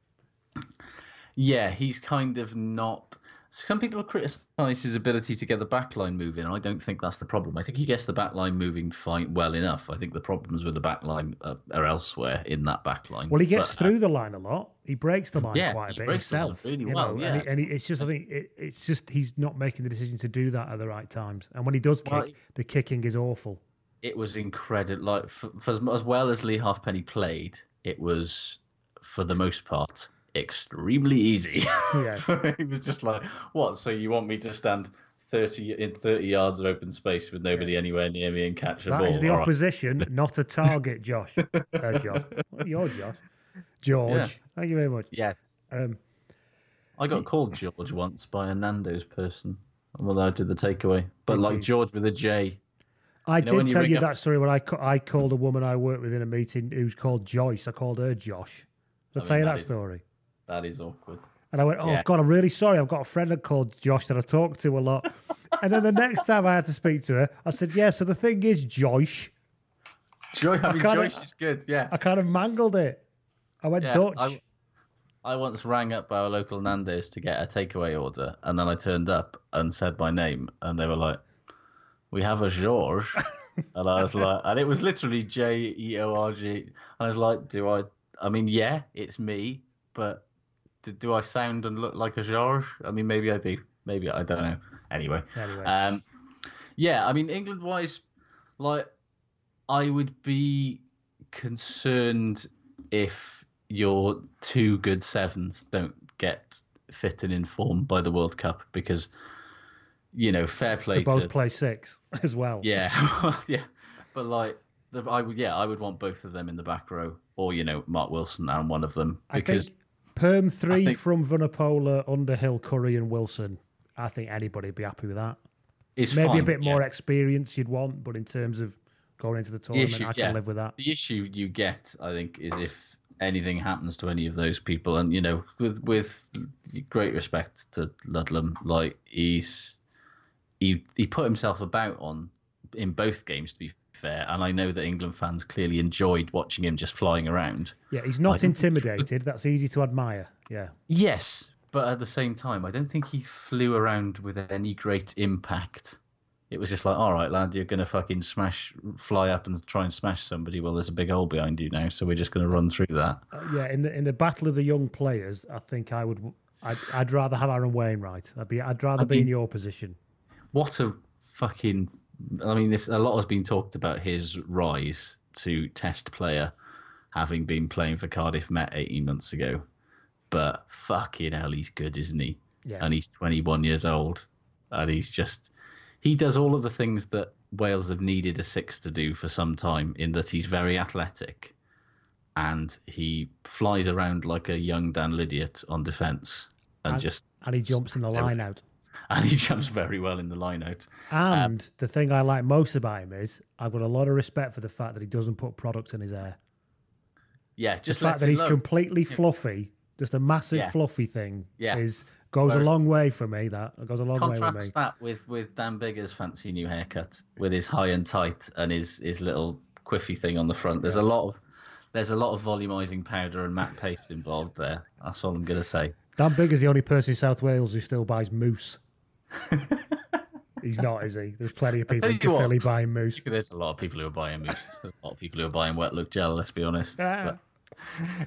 Yeah, he's kind of not. Some people criticise his ability to get the backline moving, and I don't think that's the problem. I think he gets the backline moving fine, well enough. I think the problems with the backline are, are elsewhere in that backline. Well, he gets But, uh, through the line a lot. He breaks the line Yeah, quite a bit breaks the line himself. really you well, know, yeah. and, he, and he, it's just I think it, it's just he's not making the decision to do that at the right times. And when he does kick, Well, the kicking is awful. it was incredible. Like for, for as well as Leigh Halfpenny played, it was for the most part extremely easy. Yes. he was just like, "What? So you want me to stand thirty in thirty yards of open space with nobody anywhere near me and catch a That ball?" is the All right." opposition, not a target, Josh. Uh, Josh. Well, You're Josh. George. Yeah. Thank you very much. Yes. Um, I got called George once by a Nando's person. Although I did the takeaway, but Did like you? George with a J. I You know did tell ring you up- that story when I, ca- I called a woman I worked with in a meeting who's called Joyce. I called her Josh. Did I, I tell you that that is- story? That is awkward. And I went, oh, Yeah. God, I'm really sorry. I've got a friend that called Josh that I talk to a lot. and then the next time I had to speak to her, I said, yeah, so the thing is, Joyce. Joy, I mean, kinda- Joyce is good. Yeah. I kind of mangled it. I went Yeah, Dutch. I, I once rang up our local Nando's to get a takeaway order, and then I turned up and said my name, and they were like, "We have a George." and I was like, and it was literally J E O R G. And I was like, do I? I mean, yeah, it's me, but do, do I sound and look like a George? I mean, maybe I do. Maybe I don't know. Anyway, Anyway. um, yeah, I mean, England wise, like, I would be concerned if your two good sevens don't get fit and informed by the World Cup because, you know, fair play to both play six as well. yeah, yeah, but like, I would, yeah, I would want both of them in the back row, or you know, Mark Wilson and one of them because Perm three think- from Vunipola, Underhill, Curry, and Wilson. I think anybody would be happy with that. it's Maybe fine, a bit more experience you'd want, but in terms of going into the The tournament, issue, I can yeah, live with that. The issue you get, I think, is if anything happens to any of those people, and you know, with with great respect to Ludlam, like he's he he put himself about on in both games to be fair, and I know that England fans clearly enjoyed watching him just flying around. Yeah, he's not I don't think- intimidated. That's easy to admire. Yeah. Yes, but at the same time, I don't think he flew around with any great impact. It was just like, all right, lad, you're gonna fucking smash, fly up and try and smash somebody. Well, there's a big hole behind you now, so we're just gonna run through that. Uh, yeah, in the in the battle of the young players, I think I would. I'd, I'd rather have Aaron Wainwright. I'd be. I'd rather I be in your position. What a fucking! I mean, this a lot has been talked about his rise to Test player, having been playing for Cardiff Met 18 months ago. But fucking hell, he's good, isn't he? Yes. And he's 21 years old, and he's just he does all of the things that Wales have needed a six to do for some time. In that he's very athletic, and he flies around like a young Dan Lydiate on defence, and, And- just and he jumps in the line out. And he jumps very well in the line out. Um, and the thing I like most about him is I've got a lot of respect for the fact that he doesn't put products in his hair. Yeah, just the fact that he's completely fluffy, just a massive Yeah. fluffy thing, Yeah. is goes a long way for me. That it goes a long way with me. Contrast that with with Dan Biggar's fancy new haircut, with his high and tight and his his little quiffy thing on the front. There's a lot of there's a lot of volumizing powder and matte paste involved there. That's all I'm gonna say. Dan Big is the only person in South Wales who still buys moose. He's not, is he? There's plenty of people tell in you buying moose. There's a lot of people who are buying mousse. There's a lot of people who are buying wet look gel. Let's be honest. Ah. But-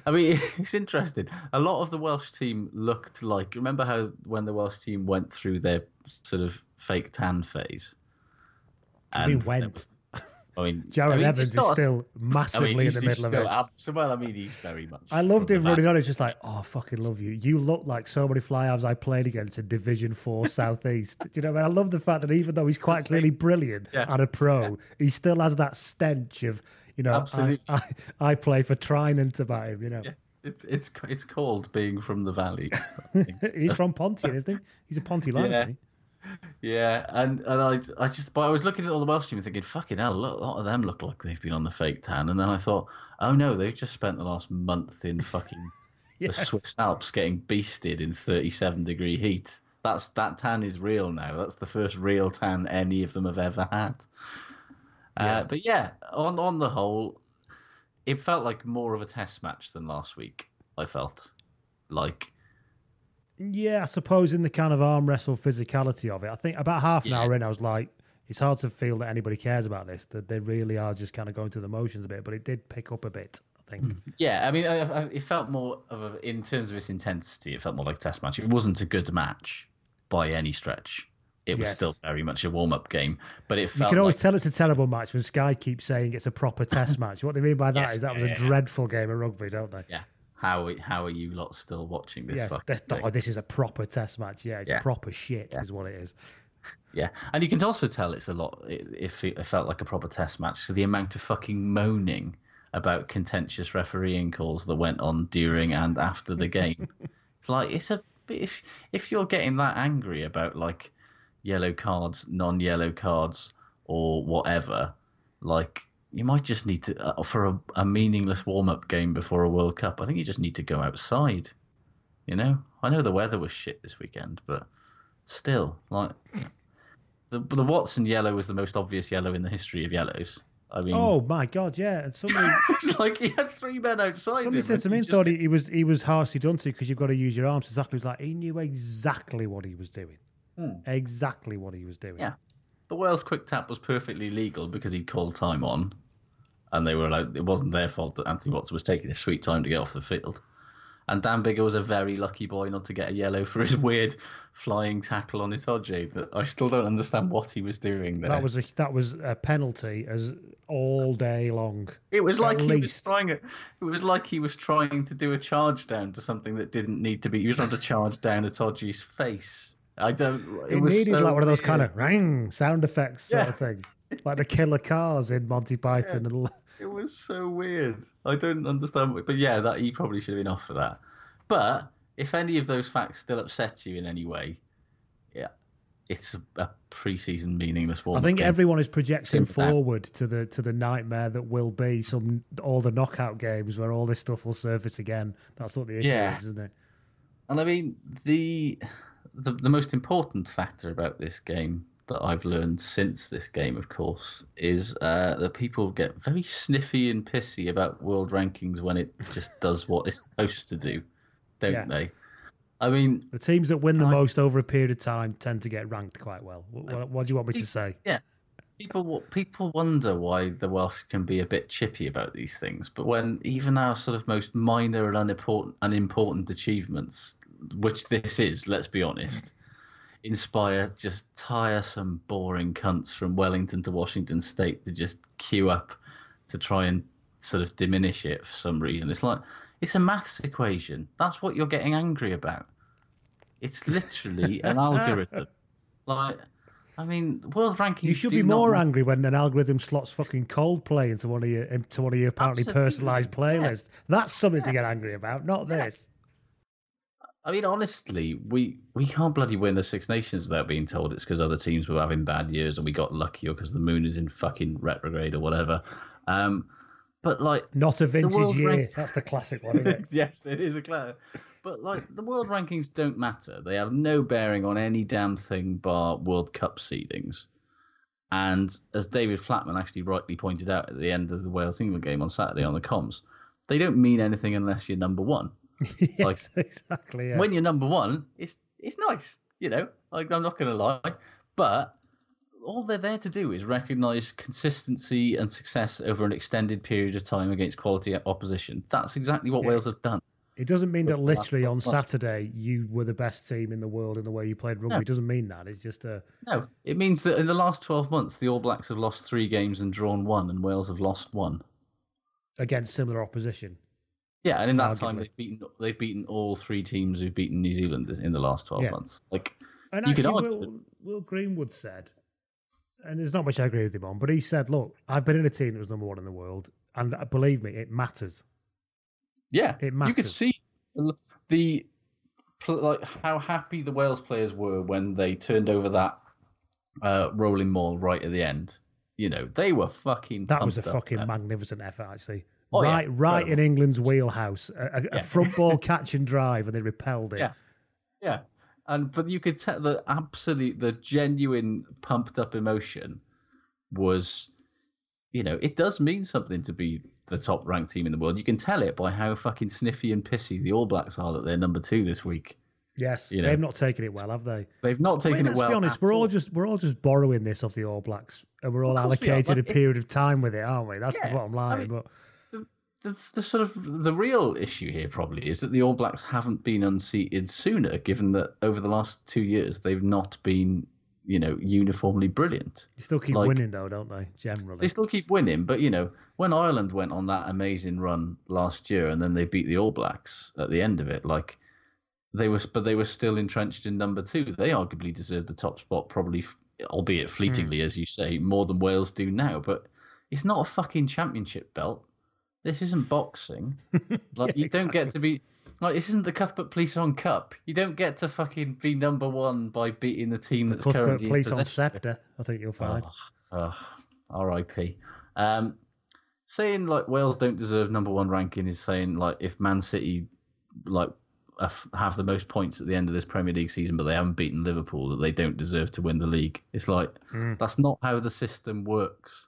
I mean, it's interesting. A lot of the Welsh team looked like. Remember how when the Welsh team went through their sort of fake tan phase? And there went. Was- I mean, Jared I mean, Evans is not- still massively I mean, in the he's middle of still it. ab- so, well, I mean, he's very much. I loved him the running on. It's just like, oh, I fucking love you. You look like so many fly halves I played against in Division Four Southeast. Do you know? what I, mean? I love the fact that even though he's quite clearly brilliant Yeah. and a pro, he still has that stench of, you know, I, I, I play for Trinant about him. You know, Yeah, it's it's it's called being from the valley. he's from Pontian, isn't he? He's a Ponty lad, Yeah. Yeah, and, and I I just but I was looking at all the Welsh team and thinking, fucking hell, look, a lot of them look like they've been on the fake tan, and then I thought, oh no, they've just spent the last month in fucking Yes. the Swiss Alps getting beasted in 37 degree heat. That's that tan is real now. That's the first real tan any of them have ever had. Uh, but yeah, on on the whole, it felt like more of a test match than last week. I felt like Yeah, I suppose in the kind of arm wrestle physicality of it, I think about half an Yeah. hour in, I was like, it's hard to feel that anybody cares about this. That they really are just kind of going through the motions a bit, but it did pick up a bit. I think. Hmm. Yeah, I mean, I, I, it felt more of a, in terms of its intensity, it felt more like a test match. It wasn't a good match by any stretch. It was Yes. still very much a warm up game, but it You can always like, tell it's a terrible match when Sky keeps saying it's a proper test match. What they mean by that Yes, is that was a yeah. dreadful game of rugby, don't they? yeah. How how are you lot still watching this? Yes, this, oh, this is a proper test match. Yeah, it's Yeah. proper shit, is what it is. Yeah, and you can also tell it's a lot. It, if it felt like a proper test match, so the amount of fucking moaning about contentious refereeing calls that went on during and after the game. it's like it's a if if you're getting that angry about like yellow cards, non-yellow cards, or whatever, like you might just need to uh, for a, a meaningless warm-up game before a World Cup. I think you just need to go outside. You know, I know the weather was shit this weekend, but still, like the the Watson yellow was the most obvious yellow in the history of yellows. I mean, Oh my god, yeah. And somebody it's like he had three men outside. somebody said to me, just- thought he, he was he was harshly done to because you've got to use your arms. Exactly, was like he knew exactly what he was doing. Hmm. Exactly what he was doing. Yeah. But a Wales quick tap was perfectly legal because he'd called time on, and they were like, it wasn't their fault that Anthony Watson was taking a sweet time to get off the field. And Dan Biggar was a very lucky boy not to get a yellow for his weird flying tackle on Itoje, but I still don't understand what he was doing there. That was a that was a penalty as all day long. It was like he was trying it. It was like he was trying to do a charge down to something that didn't need to be. He was trying to charge down Itoje's face. I don't. It, It, was needed so like one of those weird. kind of ring sound effects sort Yeah. of thing, like the killer cars in Monty Python. And It was so weird. I don't understand. But yeah, that he probably should have been off for that. But if any of those facts still upset you in any way, yeah, it's a, a pre-season meaningless one. I think everyone is projecting forward to the to the nightmare that will be some all the knockout games where all this stuff will surface again. That's what the issue Yeah. is, isn't it? And I mean the, the the most important factor about this game that I've learned since this game, of course, is uh, that people get very sniffy and pissy about world rankings when it just does what it's supposed to do, don't Yeah. they? I mean, The teams that win the I- most over a period of time tend to get ranked quite well. What, what, what do you want me to say? Yeah. People people wonder why the Welsh can be a bit chippy about these things, but when even our sort of most minor and unimportant unimportant achievements, which this is, let's be honest, inspire just tiresome, boring cunts from Wellington to Washington State to just queue up to try and sort of diminish it for some reason. It's like it's a maths equation. That's what you're getting angry about. It's literally an algorithm. Like, I mean, world rankings. You should be more ma- angry when an algorithm slots fucking Coldplay into one of your into one of your apparently Absolutely, personalised playlists. That's something to get angry about, not this. I mean, honestly, we we can't bloody win the Six Nations without being told it's because other teams were having bad years and we got lucky, or because the moon is in fucking retrograde or whatever. Um, but like, Not a vintage year. rank- That's the classic one, isn't it? yes, it is a clear. But like, the world rankings don't matter. They have no bearing on any damn thing bar World Cup seedings. And as David Flatman actually rightly pointed out at the end of the Wales England game on Saturday on the comms, they don't mean anything unless you're number one. Like, yes, exactly. Yeah. when you're number one, it's it's nice, you know. Like I'm not going to lie, but all they're there to do is recognise consistency and success over an extended period of time against quality opposition. That's exactly what Yeah. Wales have done. It doesn't mean that literally on. Saturday you were the best team in the world in the way you played rugby. No. It doesn't mean that. It's just a No, it means that in the last 12 months, the All Blacks have lost three games and drawn one, and Wales have lost one. against similar opposition. Yeah, and in that time they've beaten they've beaten all three teams who've beaten New Zealand in the last 12 Yeah. months. Like And you could actually, argue, Will, Will Greenwood said, and there's not much I agree with him on, but he said, "Look, I've been in a team that was number one in the world, and uh, believe me, it matters." Yeah, It matters. you could see the like how happy the Wales players were when they turned over that uh, rolling maul right at the end. You know, they were fucking. That was a fucking there. magnificent effort, actually. Oh, yeah, right, right in. England's wheelhouse, a, a, a Yeah. front ball catch and drive, and they repelled it. Yeah, yeah, and but you could tell the absolute, the genuine pumped up emotion was, you know, it does mean something to be the top ranked team in the world. You can tell it by how fucking sniffy and pissy the All Blacks are that they're number two this week. Yes, You know. they've not taken it well, have they? They've not I mean, taken let's it well. be honest, we're all all. just we're all just borrowing this off the All Blacks, and we're all Of course we are, allocated like, a it- period of time with it, aren't we? That's Yeah, the bottom I line. mean, but the, the sort of the real issue here probably is that the All Blacks haven't been unseated sooner, given that over the last two years they've not been, you know, uniformly brilliant. they still keep like- winning, though, don't they? Generally, They still keep winning, but you know, when Ireland went on that amazing run last year and then they beat the All Blacks at the end of it, like they was, but they were still entrenched in number two. They arguably deserved the top spot, probably, albeit fleetingly, hmm. as you say, more than Wales do now. But it's not a fucking championship belt. This isn't boxing. Like you don't get to be. Like this isn't the Cuthbert Police on Cup. You don't get to fucking be number one by beating the team the that's Cuthbert currently police on scepter. I think you'll find. Oh, R.I.P. Um, saying like Wales don't deserve number one ranking is saying like if Man City like have- have the most points at the end of this Premier League season, but they haven't beaten Liverpool, that they don't deserve to win the league. It's like Mm. that's not how the system works.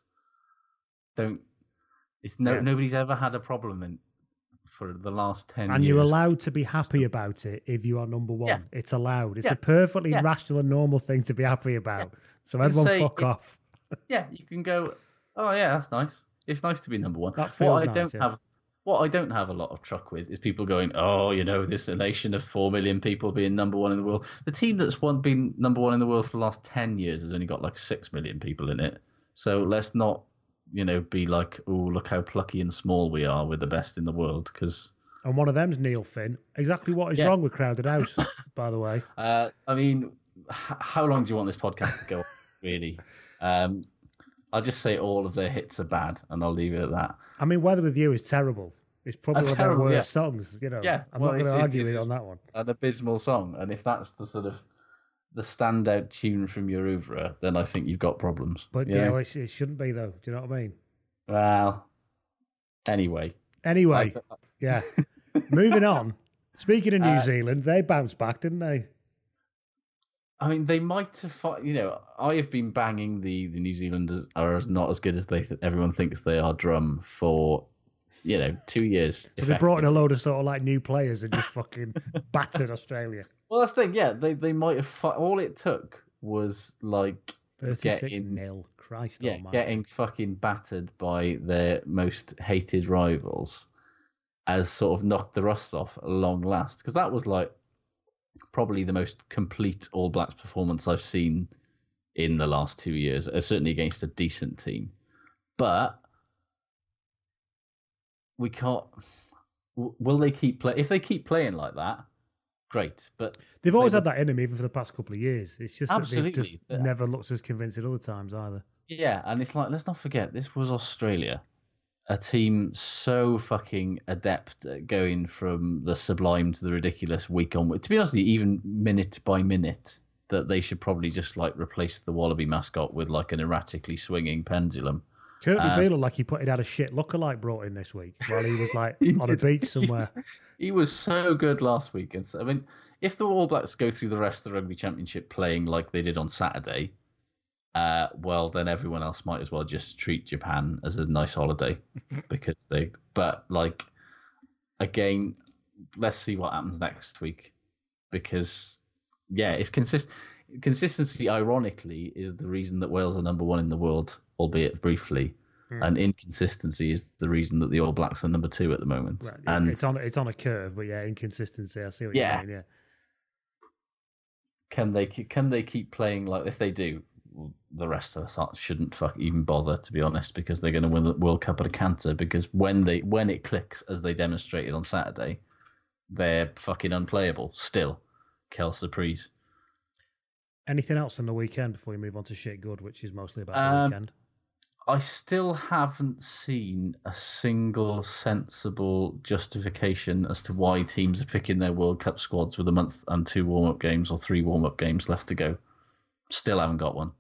Don't. It's no Yeah. nobody's ever had a problem in for the last ten and years. you're allowed to be happy about it if you are number one. Yeah. It's allowed. It's Yeah. a perfectly rational and normal thing to be happy about. So everyone say fuck off. Yeah, you can go. Oh yeah, that's nice. It's nice to be number one. That feels what I nice, don't have, what I don't have a lot of truck with is people going, oh, you know, this elation of four million people being number one in the world. The team that's one been number one in the world for the last ten years has only got like six million people in it. So let's not, you know, be like, oh, look how plucky and small we are. We're the best in the world because. And one of them's Neil Finn. Exactly what is Yeah. wrong with Crowded House, by the way. Uh, I mean, h- how long do you want this podcast to go? really? Um, I'll just say all of their hits are bad, and I'll leave it at that. I mean, Weather with You is terrible. It's probably one of their yeah. worst songs. You know, Yeah, I'm well, not going to it- argue with it's- on that one. An abysmal song, and if that's the sort of the standout tune from your oeuvre, then I think you've got problems. But yeah, you know? know, it shouldn't be though. Do you know what I mean? well, anyway, Anyway, th- yeah. Moving on. Speaking of New Uh, Zealand, they bounced back, didn't they? I mean, they might have. You know, I have been banging the the New Zealanders are as not as good as they th- everyone thinks they are. Drum for you know two years. So they brought in a load of sort of like new players and just fucking battered Australia. Well, that's the thing. Yeah, they they might have. Fi- all it took was like 36 getting nil. Christ yeah, almighty. getting fucking battered by their most hated rivals, as sort of knocked the rust off at long last. Because that was like probably the most complete All Blacks performance I've seen in the last two years. uh, Certainly against a decent team, but we can't. Will they keep play? If they keep playing like that, great. But They've always they had that in them, even for the past couple of years. It's just that they've just Absolutely, never looked as convincing other times either. Yeah, and it's like let's not forget this was Australia, a team so fucking adept at going from the sublime to the ridiculous week on. week. To be honest, you, even minute by minute, that they should probably just like replace the Wallaby mascot with like an erratically swinging pendulum. Kurtley Um, Beale like he put it out a shit lookalike brought in this week while he was like He on a did. beach He somewhere. was- He was so good last week, and so, I mean, if the All Blacks go through the rest of the Rugby Championship playing like they did on Saturday, uh, well, then everyone else might as well just treat Japan as a nice holiday because they. But like, again, let's see what happens next week because yeah, it's consist consistency. Ironically, is the reason that Wales are number one in the world, albeit briefly. Hmm. And inconsistency is the reason that the All Blacks are number two at the moment. Right, yeah, and it's on it's on a curve, but yeah, inconsistency. I see what Yeah. you mean. Yeah. can they keep, can they keep playing like if they do? The rest of us shouldn't fuck even bother to be honest because they're going to win the World Cup at a canter because when they when it clicks as they demonstrated on Saturday, they're fucking unplayable still. Kel surprise. Anything else on the weekend before we move on to shit good, which is mostly about the Um, weekend? I still haven't seen a single sensible justification as to why teams are picking their World Cup squads with a month and two warm up games or three warm up games left to go. Still haven't got one.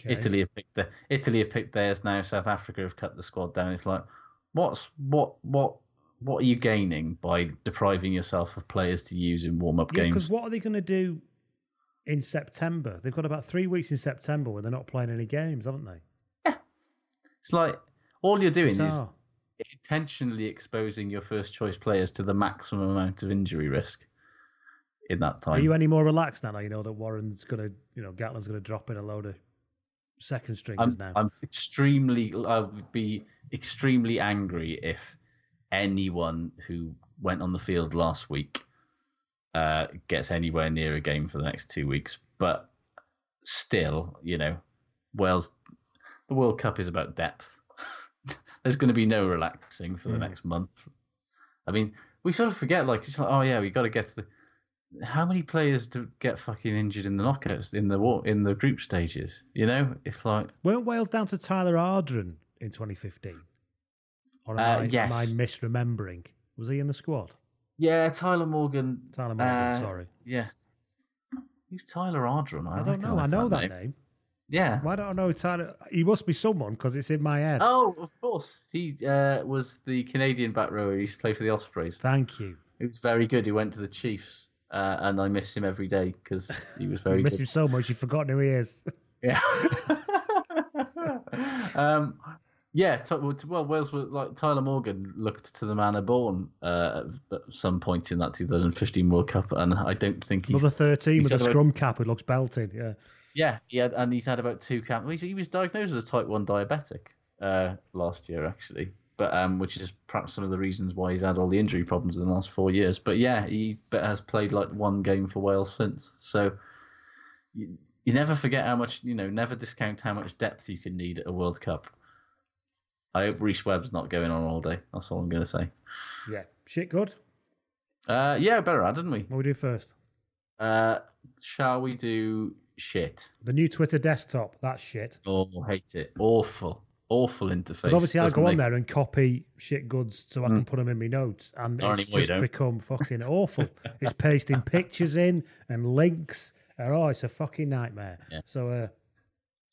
Okay. Italy have picked the, Italy have picked theirs now. South Africa have cut the squad down. It's like, what's what what what are you gaining by depriving yourself of players to use in warm up Yeah, games? because what are they going to do in September? They've got about three weeks in September where they're not playing any games, haven't they? It's like all you're doing is intentionally exposing your first choice players to the maximum amount of injury risk in that time. Are you any more relaxed now? You know that Warren's going to, you know, Gatland's going to drop in a load of second stringers I'm, now. I'm extremely. I would be extremely angry if anyone who went on the field last week uh, gets anywhere near a game for the next two weeks. But still, you know, Wales. The World Cup is about depth. There's going to be no relaxing for the Mm. next month. I mean, we sort of forget, like, it's like, oh yeah, we got to get to the. How many players do get fucking injured in the knockouts in the wa- in the group stages? You know, it's like Weren't Wales down to Tyler Ardron in 2015? Or am Uh, I, yes. am I misremembering? Was he in the squad? Yeah, Tyler Morgan. Tyler Morgan, uh, sorry. Yeah. Who's Tyler Ardron? I, don't know. I know that name. Yeah. Why don't I know Tyler? He must be someone because it's in my head. Oh, of course. He uh, was the Canadian back rower. He used to play for the Ospreys. Thank you. He was very good. He went to the Chiefs, uh, and I miss him every day because he was very you miss good. him so much you've forgotten who he is. Yeah. um, Yeah, well, Wales were like Tyler Morgan looked to the manor born uh, at some point in that 2015 World Cup, and I don't think he's Another 13 he's with a scrum cap who looks belting. Yeah. Yeah, he had, and he's had about two camp. He he was diagnosed as a type one diabetic uh, last year, actually, but um, which is perhaps some of the reasons why he's had all the injury problems in the last four years. But yeah, he but has played like one game for Wales since. So you, you never forget how much you know. Never discount how much depth you can need at a World Cup. I hope Rhys Webb's not going on all day. That's all I'm going to say. Yeah. Shit good. Uh, yeah, better add, didn't we? What we do first? Uh, shall we do shit? The new Twitter desktop. That's shit. Oh, hate it. Awful, awful interface. Because obviously I doesn't go on make- there and copy shit goods so I can Mm. put them in my notes, and Not it's just become fucking awful. it's pasting pictures in and links, and oh, it's a fucking nightmare. Yeah. So, uh,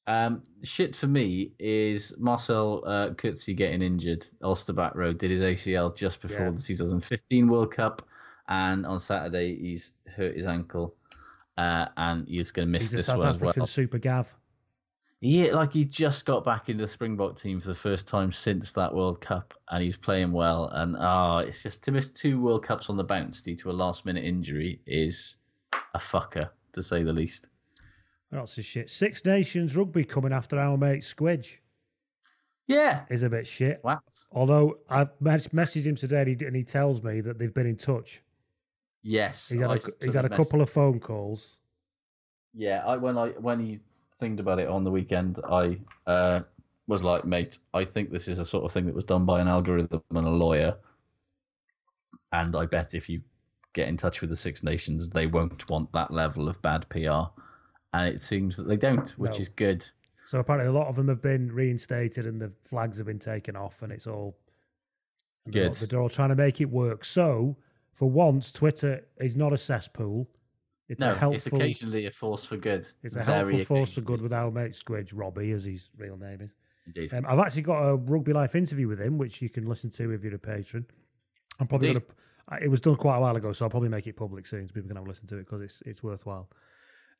Um, shit for me is Marcell uh, Coetzee getting injured. Ulster back row did his ACL just before Yeah. the 2015 World Cup, and on Saturday he's hurt his ankle, uh, and he's going to miss he's a South one African well. super gav. Yeah, like he just got back into the Springbok team for the first time since that World Cup, and he's playing well. And ah, it's just to miss two World Cups on the bounce due to a last minute injury is a fucker to say the least. Else is shit? Six Nations rugby coming after our mate Squidge Yeah, is a bit shit. What? Although I've messaged him today and he, and he tells me that they've been in touch. Yes, He's had, I a, he's had a couple of phone calls. Yeah, I when I when he thinked about it on the weekend, I uh, was like, mate, I think this is a sort of thing that was done by an algorithm and a lawyer, and I bet if you get in touch with the Six Nations, they won't want that level of bad PR, and it seems that they don't, which No. is good. So apparently a lot of them have been reinstated and the flags have been taken off and it's all and they're all- Good. They're all trying to make it work. So for once, Twitter is not a cesspool. It's no, a it's helpful. occasionally a force for good. It's a helpful force for good with our mate Squidge, Robbie, as his real name is. Indeed. Um, I've actually got a rugby life interview with him, which you can listen to if you're a patron. I'm probably going to. It was done quite a while ago, so I'll probably make it public soon, so people can have a listen to it because it's it's worthwhile.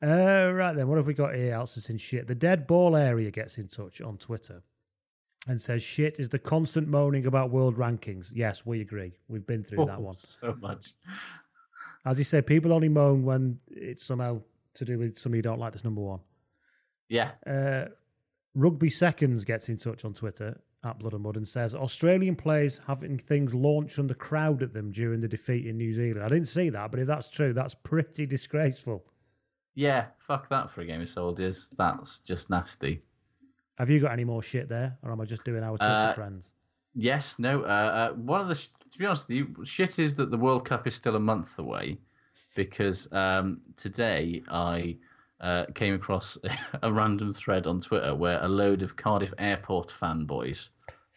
Uh, right then, what have we got here else that's in shit? The dead ball area gets in touch on Twitter and says shit is the constant moaning about world rankings. Yes, we agree. We've been through that one so much. As he said, people only moan when it's somehow to do with somebody you don't like that's number one. Yeah, Uh, Rugby Seconds gets in touch on Twitter at Blood and Mud and says Australian players having things launched under crowd at them during the defeat in New Zealand. I didn't see that, but if that's true, that's pretty disgraceful. yeah. Fuck that for a game of soldiers. That's just nasty. Have you got any more shit there, or am I just doing our Twitter Uh, friends? Yes, no. Uh, uh, one of the sh- to be honest with you, shit is that the World Cup is still a month away, because um, today I uh, came across a random thread on Twitter where a load of Cardiff Airport fanboys,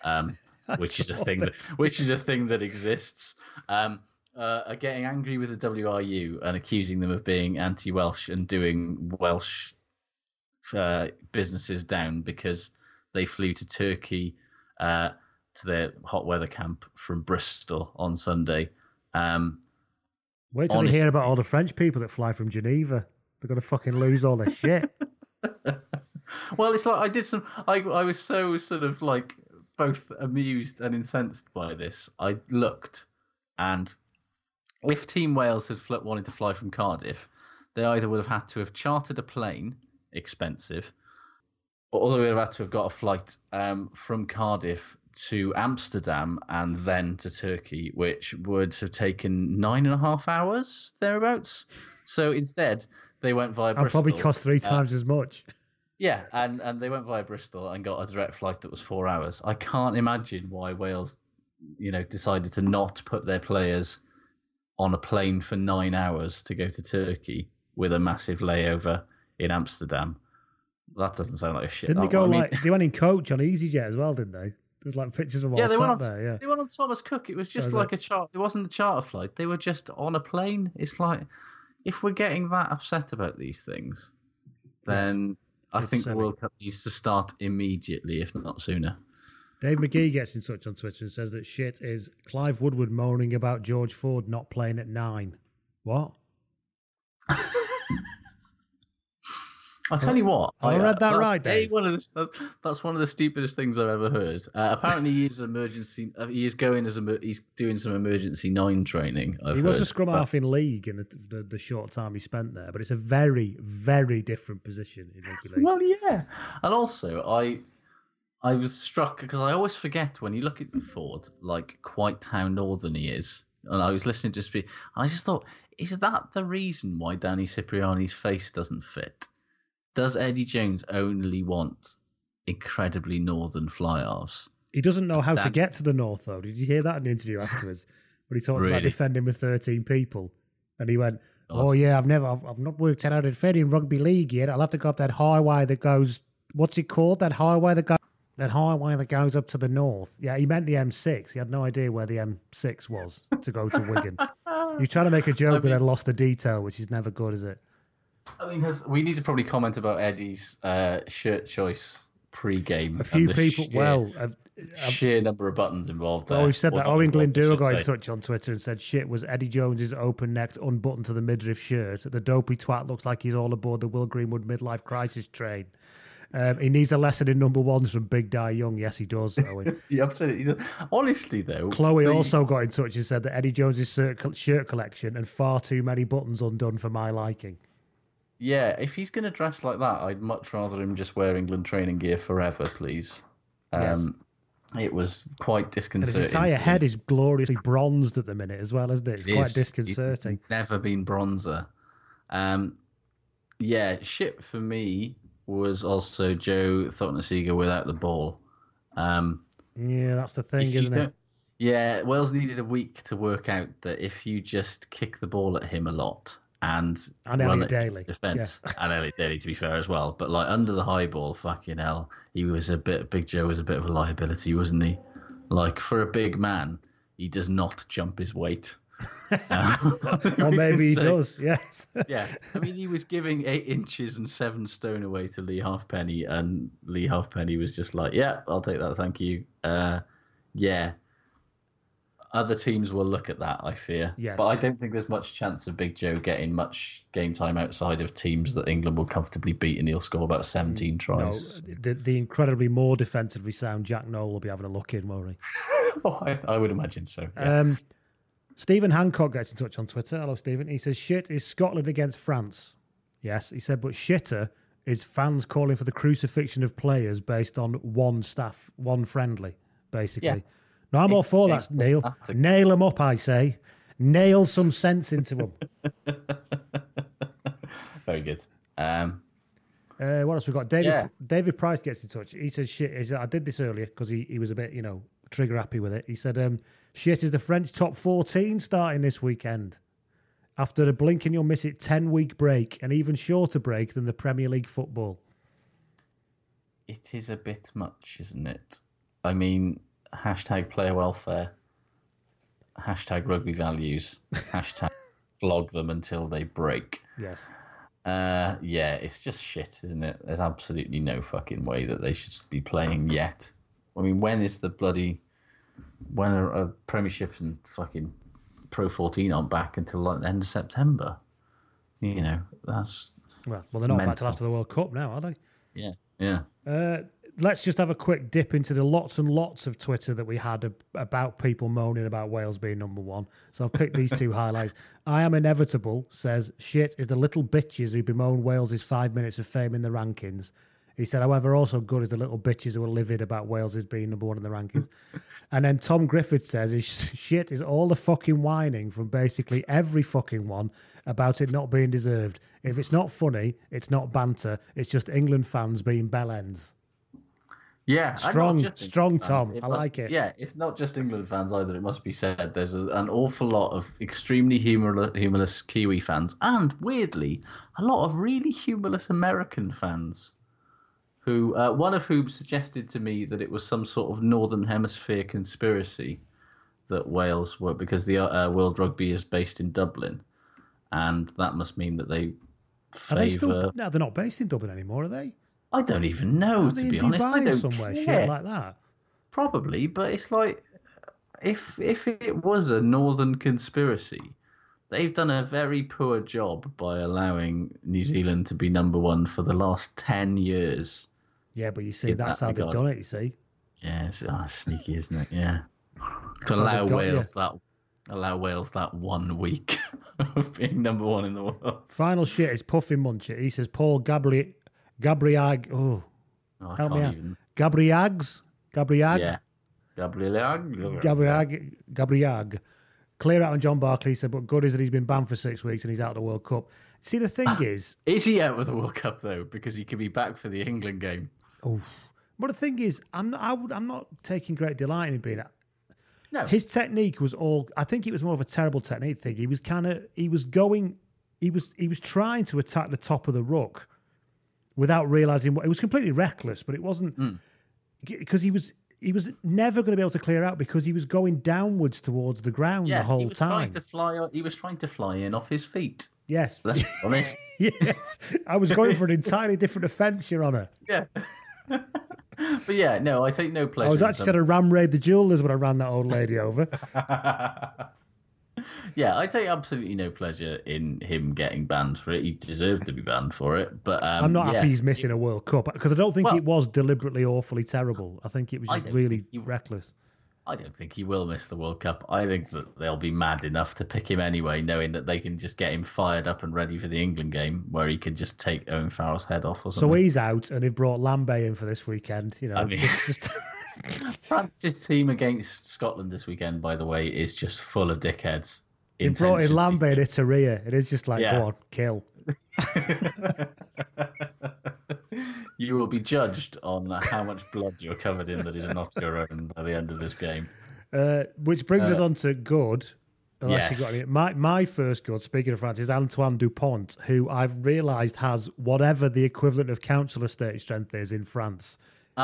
um, which is a thing that which is a thing that exists, um, uh, are getting angry with the WRU and accusing them of being anti-Welsh and doing Welsh uh, businesses down because they flew to Turkey uh, to their hot weather camp from Bristol on Sunday. Um, Wait till they honest- hear about all the French people that fly from Geneva. They're going to fucking lose all their shit. well, it's like I did some. I I was so sort of like both amused and incensed by this. I looked, and if Team Wales had fl- wanted to fly from Cardiff, they either would have had to have chartered a plane, expensive, or they would have had to have got a flight um, from Cardiff to Amsterdam and then to Turkey, which would have taken nine and a half hours thereabouts. So instead, they went via I'll probably cost three uh, times as much. yeah, and, and they went via Bristol and got a direct flight that was four hours. I can't imagine why Wales, you know, decided to not put their players on a plane for nine hours to go to Turkey with a massive layover in Amsterdam. That doesn't sound like a shit. Didn't they I- go I mean- like they went in coach on EasyJet as well? Didn't they? There's like pictures of them all yeah, they sat went on. there. Yeah. They went on Thomas Cook. It was just was like it? a chart. It wasn't a charter flight. They were just on a plane. It's like if we're getting that upset about these things, then I It's think the. World Cup needs to start immediately, if not sooner. Dave McGee gets in touch on Twitter and says that shit is Clive Woodward moaning about George Ford not playing at nine. What? I'll tell you what. I read that that's right, Dave. One of the, that's one of the stupidest things I've ever heard. Uh, apparently, he is emergency. Uh, he is going as a. He's doing some emergency nine training. I've he was a scrum half in league in the, the, the short time he spent there, but it's a very, very different position in rugby league. Well, yeah, and also I, I was struck because I always forget when you look at Ford, like quite how northern he is. And I was listening to speak, and I just thought, is that the reason why Danny Cipriani's face doesn't fit? Does Eddie Jones only want incredibly northern fly-halves? He doesn't know how to get to the north, though. Did you hear that in the interview afterwards? When he talked about defending with 13 people. And he went, Oh, oh yeah, I've never, I've, I've not worked out how to defend in rugby league yet. I'll have to go up that highway that goes, what's it called? That highway that goes, that highway that goes up to the north. Yeah, he meant the M6. He had no idea where the M6 was to go to Wigan. You're trying to make a joke, but then lost the detail, which is never good, is it? I mean, has, we need to probably comment about Eddie's uh, shirt choice pre-game. A few people, sheer- well, I've, sheer number of buttons involved. Oh, there. we've said Or that. Owen I got in touch on Twitter and said shit was Eddie Jones's open necked, unbuttoned to the midriff shirt. The dopey twat looks like he's all aboard the Will Greenwood midlife crisis train. Um, he needs a lesson in number ones from Big Dai Young. Yes, he does. Owen. He absolutely. Honestly, though, Chloe the- also got in touch and said that Eddie Jones's shirt, shirt collection and far too many buttons undone for my liking. Yeah, if he's going to dress like that, I'd much rather him just wear England training gear forever, please. Yes. Um, It was quite And his disconcerting. entire head is gloriously bronzed at the minute as well, isn't it? It's It quite is. disconcerting. He's never been bronzer. Um, yeah, shit for me was also Joe Cokanasiga without the ball. Um, Yeah, that's the thing, isn't it? Yeah, Wales needed a week to work out that if you just kick the ball at him a lot and And Elliot Daly, defense and Elliot Daly to be fair as well, but like under the high ball, fucking hell, he was a bit. Big Joe was a bit of a liability, wasn't he? Like for a big man, he does not jump his weight. Um, Or maybe he does, yes. yeah, I mean, he was giving eight inches and seven stone away to Leigh Halfpenny, and Leigh Halfpenny was just like, "Yeah, I'll take that, thank you." Uh, yeah, other teams will look at that, I fear. Yes. but I don't think there's much chance of Big Joe getting much game time outside of teams that England will comfortably beat, and he'll score about 17 No, tries. the, the incredibly more defensively sound Jack Nowell will be having a look in, won't he? oh, I, I would imagine so. yeah. Um, Stephen Hancock gets in touch on Twitter. Hello, Stephen. He says, shit is Scotland against France. Yes, he said, but shitter is fans calling for the crucifixion of players based on one staff, one friendly, basically. Yeah. No, I'm all for that, Neil. Nail them up, I say. Nail some sense into them. Very good. Um, Uh, what else we got? David Yeah. David Price gets in touch. He says shit. He said, I did this earlier because he, he was a bit, you know, trigger happy with it. He said, um, shit is the French top 14 starting this weekend. After a blink and you'll miss it 10 week break, an even shorter break than the Premier League football. it is a bit much, isn't it? I mean, hashtag player welfare, hashtag rugby values, hashtag flog them until they break. Yes. Uh, yeah, it's just shit, isn't it? There's absolutely no fucking way that they should be playing yet. I mean, when is the bloody when are, are Premiership and fucking Pro 14 aren't back until like the end of September? You know, that's Well, well, they're not back till Mental. after the World Cup now, are they? yeah, yeah. Uh, let's just have a quick dip into the lots and lots of Twitter that we had ab- about people moaning about Wales being number one. So I've picked these two highlights. I am inevitable says shit is the little bitches who bemoan Wales' five minutes of fame in the rankings. He said, however, also good is the little bitches who are livid about Wales as being number one in the rankings. and then Tom Griffith says, shit is all the fucking whining from basically every fucking one about it not being deserved. If it's not funny, it's not banter. It's just England fans being bellends. Yeah, Strong- strong, fans. Tom. It I must- like it. Yeah, it's not just England fans either. It must be said. There's a, an awful lot of extremely humorless, humorless Kiwi fans, and weirdly, a lot of really humorless American fans. Who uh, one of whom suggested to me that it was some sort of Northern Hemisphere conspiracy that Wales were because the uh, World Rugby is based in Dublin, and that must mean that they Are they still? No, they're not based in Dublin anymore, are they? I don't even know to be honest. I don't somewhere, care. shit like that. Probably, but it's like if if it was a northern conspiracy, they've done a very poor job by allowing New Zealand to be number one for the last ten years. Yeah, but you see, that's that how they've done it. You see, Yeah, it's ah, sneaky, isn't it? Yeah. To allow they've got you. Wales that allow Wales that one week of being number one in the world. final shit is Puffin Muncher. He says Paul Gabri Gabriag. Oh, Oh, help me out. even. Gabriags. Gabriag. Yeah. Gabriel. Gabriag. Gabriag. Clear out on John Barclay said, but good is that he's been banned for six weeks and he's out of the World Cup. See, the thing ah, is, Is he out of the World Cup though? Because he could be back for the England game. oh, but the thing is, I'm not, I would, I'm not taking great delight in him being. No. His technique was all. I think it was more of a terrible technique thing. He was kind of. He was going. He was. He was trying to attack the top of the ruck, without realizing what. It was completely reckless, but it wasn't Hmm. because he was. He was never going to be able to clear out because he was going downwards towards the ground Yeah, the whole he was time. trying to fly. He was trying to fly in off his feet. Yes, Let's be honest. yes. I was going for an entirely different offence, Your Honour. Yeah. but yeah, no, I take no pleasure. I was actually trying to ram raid the jewelers when I ran that old lady over. yeah, I take absolutely no pleasure in him getting banned for it. He deserved to be banned for it. But um, I'm not yeah. happy he's missing a World Cup because I don't think Well- it was deliberately awfully terrible. I think it was just really he- reckless. I don't think he will miss the World Cup. I think that they'll be mad enough to pick him anyway, knowing that they can just get him fired up and ready for the England game, where he can just take Owen Farrell's head off or something. So he's out, and they've brought Lambay in for this weekend. You know, I mean- just, just France's team against Scotland this weekend, by the way, is just full of dickheads. they brought in Lambay and Iturria. It is just like, Yeah. go on, kill. You will be judged on how much blood you're covered in that is not your own by the end of this game. Uh, which brings us Uh, on to good. Unless you yes. got any. My my first good, speaking of France, is Antoine Dupont, who I've realised has whatever the equivalent of council estate strength is in France.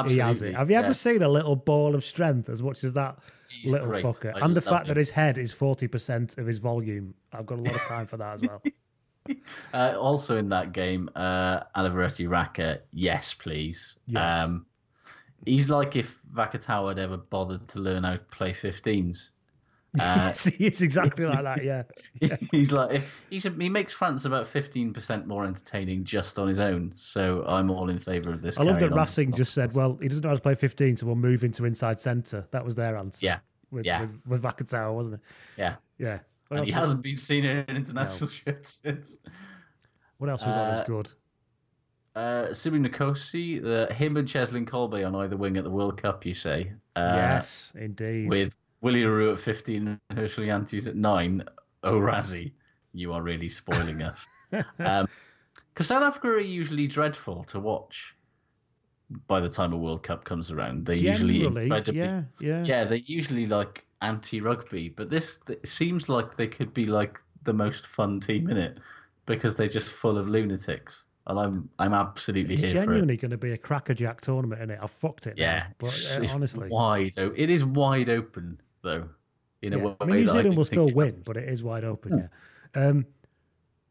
He has it. Have you ever yeah. seen a little ball of strength as much as that He's little great. fucker? I and the love fact that his head is forty percent of his volume. I've got a lot of time for that as well. Uh, also in that game, uh, Alivereti Raka, yes, please. Yes. Um, he's like if Vakatawa had ever bothered to learn how to play 15s. Uh, it's exactly like that. Yeah. he's like he's a, he makes France about 15% more entertaining just on his own. So I'm all in favour of this. I love that. Racing just said, "Well, he doesn't know how to play 15, so we'll move into inside centre." That was their answer. Yeah, with, yeah. with, with Vakatawa, wasn't it? Yeah. Yeah. What and he hasn't been seen in an international shirt since. What else we got Uh, that's good? Uh, Nkosi, the him and Cheslin Kolbe on either wing at the World Cup, you say? Uh, yes, indeed. With Willie le Roux at 15 and Herschel Jantjies at 9. Oh, Rassie, you are really spoiling us. Because South Africa are usually dreadful to watch by the time a World Cup comes around. They're usually incredibly. yeah, yeah. Yeah, they're usually like anti rugby, but this it seems like they could be like the most fun team in it because they're just full of lunatics. And I'm I'm absolutely It's here for it. It's genuinely going to be a crackerjack tournament, in it. I fucked it. now, Yeah, but it's- uh, honestly, wide. o- It is wide open though. In a Yeah. way, I mean, New Zealand will still win, but it is wide open. Yeah. Um,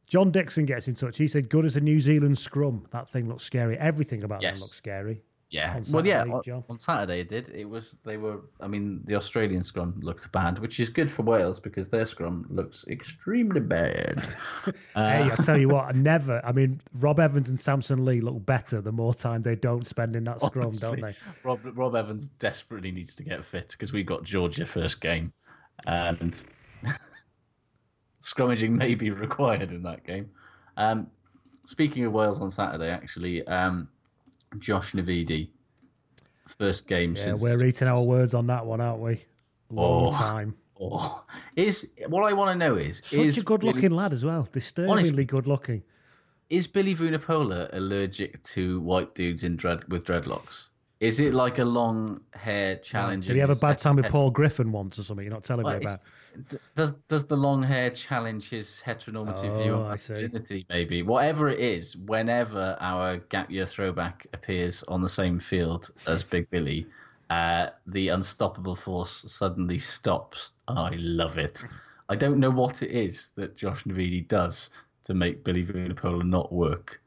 John Dixon gets in touch. He said, "Good as a New Zealand scrum. That thing looks scary. Everything about Yes. them looks scary." Yeah. well, yeah. On-. On Saturday it did. It was they were. I mean, the Australian scrum looked bad, which is good for Wales because their scrum looks extremely bad. Uh, hey, I tell you what, I never. I mean, Rob Evans and Samson Lee look better the more time they don't spend in that scrum, don't they? Rob Rob Evans desperately needs to get fit because we got Georgia first game, and scrummaging may be required in that game. Um, speaking of Wales on Saturday, actually, um, Josh Navidi, first game Yeah, since we're eating our words on that one, aren't we? Long Oh. time. Oh, is what I want to know is Such is a good-looking Billy- lad as well. Disturbingly Honestly. good-looking. Is Billy Vunipola allergic to white dudes in dread with dreadlocks? Is it like a long hair challenge? Did he have a bad time with Paul Griffin once or something? You're not telling me Well, about. Does does the long hair challenge his heteronormative view Oh, on I masculinity? Maybe whatever it is. Whenever our gap year throwback appears on the same field as Big Billy, uh, the unstoppable force suddenly stops, I love it. I don't know what it is that Josh Navidi does to make Billy Vunipola not work,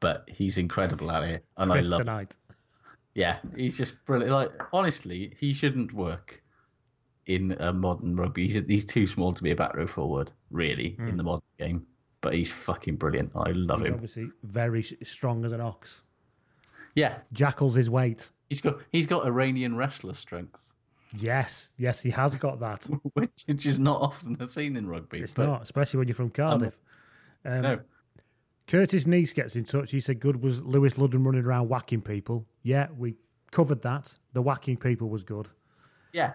but he's incredible at it, and I love. it. Yeah, he's just brilliant. Like honestly, he shouldn't work. In a modern rugby. He's, he's too small to be a back row forward, really, in the modern game. But he's fucking brilliant. I love He's him. obviously very strong as an ox. Yeah, Jackal's his weight. he's got he's got Iranian wrestler strength, Yes, yes, he has got that. which, is not often seen in rugby. It's but not, especially when you're from Cardiff. Um, no, Curtis Nice gets in touch. He said, "Good was Lewis Ludlam running around whacking people." Yeah, we covered that. The whacking people was good, yeah,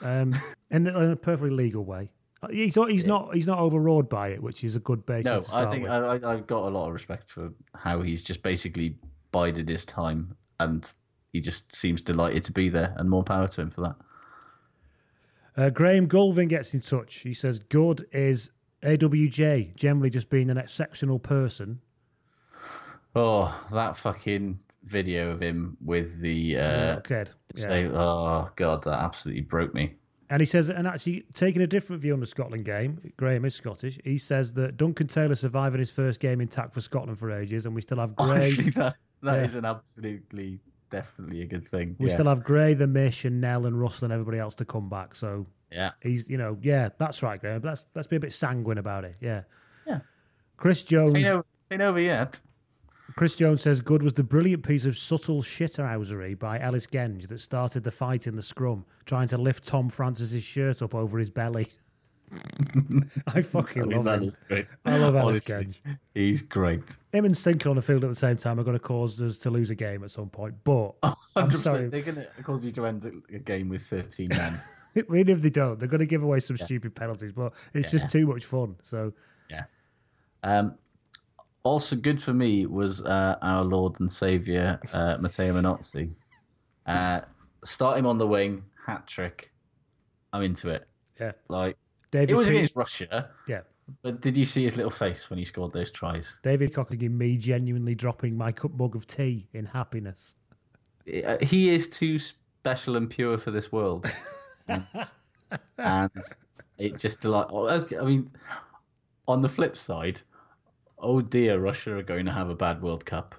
um, in, in a perfectly legal way. Uh, He's not, he's not he's not overawed by it, which is a good basis. no. I think with. I, I, I've got a lot of respect for how he's just basically bided his time, and he just seems delighted to be there, and more power to him for that. Uh, Graham Gulvin gets in touch. He says, "Good is AWJ generally just being an exceptional person." Oh, that fucking video of him with the uh, kid. the Yeah. Oh god, that absolutely broke me. And he says, and actually taking a different view on the Scotland game, Graham is Scottish. He says that Duncan Taylor surviving his first game intact for Scotland for ages, and we still have Gray. Honestly, that that is Yeah. an absolutely, definitely a good thing. We yeah. still have Gray, the Mish, and Nel and Russell and everybody else to come back. So yeah. he's, you know, yeah, that's right, Graham. But let's let's be a bit sanguine about it. Yeah. Yeah. Chris Jones. Ain't over, ain't over yet. Chris Jones says good was the brilliant piece of subtle shithousery by Ellis Genge that started the fight in the scrum, trying to lift Tom Francis's shirt up over his belly. I fucking I mean, love that him. is great. I love Ellis Genge. He's great. Him and Sinckler on the field at the same time are going to cause us to lose a game at some point. But I'm sorry, They're going to cause you to end a game with 13 men. even if they don't, they're going to give away some stupid penalties. But it's just too much fun. So yeah. Um, also good for me was uh, our Lord and Saviour, uh, Matteo Minozzi. Uh, start him on the wing, hat trick. I'm into it. yeah, Like, David. it was Pe- against Russia, yeah, but did you see his little face when he scored those tries? David and me genuinely dropping my cup mug of tea in happiness. Uh, he is too special and pure for this world. and, and it just delight. oh, Okay, I mean, on the flip side, oh dear, Russia are going to have a bad World Cup.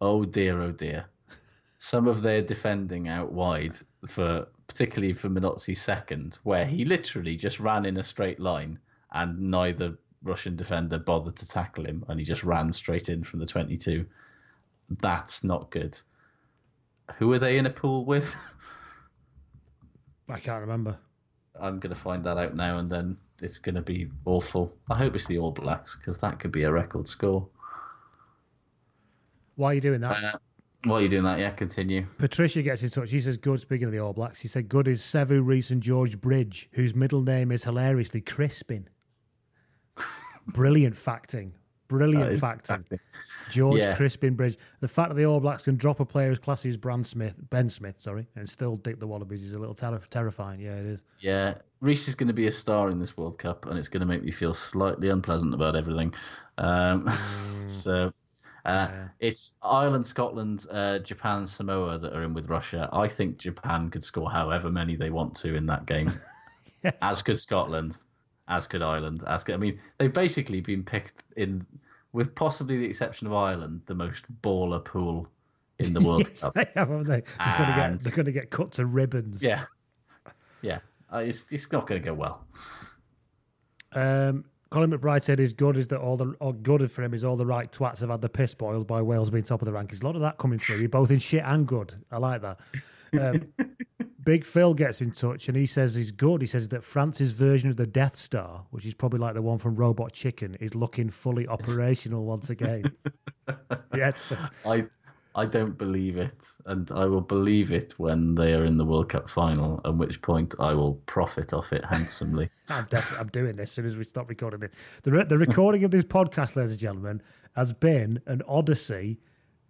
Oh dear, oh dear. Some of their defending out wide for particularly for Minozzi's second, where he literally just ran in a straight line and neither Russian defender bothered to tackle him and he just ran straight in from the 22. That's not good. Who are they in a pool with? I can't remember. I'm going to find that out now and then it's going to be awful. I hope it's the All Blacks because that could be a record score. Why are you doing that? Uh, while you're doing that, yeah, continue. Patricia gets in touch. She says, Good, speaking of the All Blacks, he said, Good is Sevu Reece and George Bridge, whose middle name is hilariously Crispin. Brilliant facting. Brilliant is facting. George Yeah. Crispin Bridge. The fact that the All Blacks can drop a player as classy as Brand Smith, Ben Smith, sorry, and still dick the Wallabies is a little ter- terrifying. Yeah, it is. Yeah, Reece is going to be a star in this World Cup, and it's going to make me feel slightly unpleasant about everything. Um, so uh, it's Ireland, Scotland, uh, Japan, Samoa that are in with Russia. I think Japan could score however many they want to in that game, as could Scotland, as could Ireland. As could, I mean, they've basically been picked in, with possibly the exception of Ireland, the most baller pool in the World Yes, Cup. they have, haven't they? They're going to And- get they're going to get cut to ribbons. Yeah, yeah, uh, it's it's not going to go well. Um, Colin McBride said his good is that all the all good for him is all the right twats have had the piss boiled by Wales being top of the rankings. A lot of that coming through. You're both in shit and good. I like that. Um, Big Phil gets in touch and he says he's good. He says that France's version of the Death Star, which is probably like the one from Robot Chicken, is looking fully operational once again. yes. I I don't believe it, and I will believe it when they are in the World Cup final. At which point, I will profit off it handsomely. I'm definitely I'm doing this as soon as we stop recording this. The, re- the recording of this podcast, ladies and gentlemen, has been an odyssey.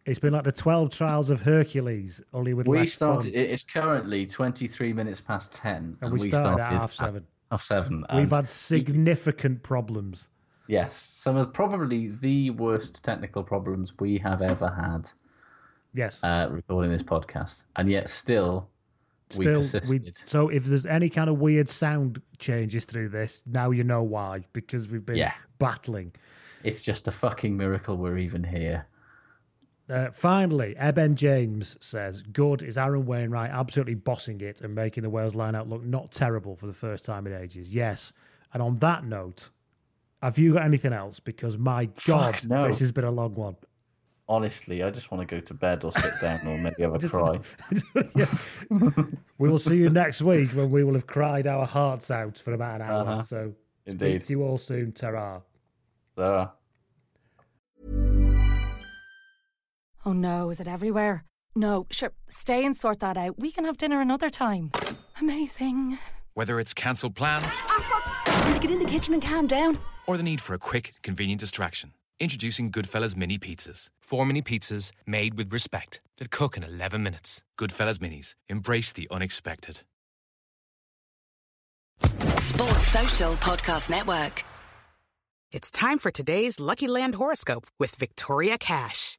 It's been like the 12 trials of Hercules, only with we less started. fun. It's currently twenty three minutes past ten, And we started at half seven. Half seven. We've had significant problems. yes, some of probably the worst technical problems we have ever had Yes. uh, recording this podcast, and yet still, we Still, persisted. we, so if there's any kind of weird sound changes through this, now you know why, because we've been Yeah. battling. It's just a fucking miracle we're even here. Uh, finally, Eben James says, Good is Aaron Wainwright absolutely bossing it and making the Wales lineout look not terrible for the first time in ages. Yes. And on that note, have you got anything else? Because my God, Fuck, no. this has been a long one. Honestly, I just want to go to bed or sit down or maybe have a cry. We will see you next week when we will have cried our hearts out for about an hour. Uh-huh. So speak Indeed. to you all soon. Ta-ra. Sarah. Oh no, is it everywhere? No, sure, stay and sort that out. We can have dinner another time. Amazing. Whether it's cancelled plans ah, Get in the kitchen and calm down. or the need for a quick, convenient distraction, introducing Goodfellas Mini Pizzas. Four mini pizzas made with respect that cook in 11 minutes. Goodfellas Minis. Embrace the unexpected. Sports Social Podcast Network. It's time for today's Lucky Land horoscope with Victoria Cash.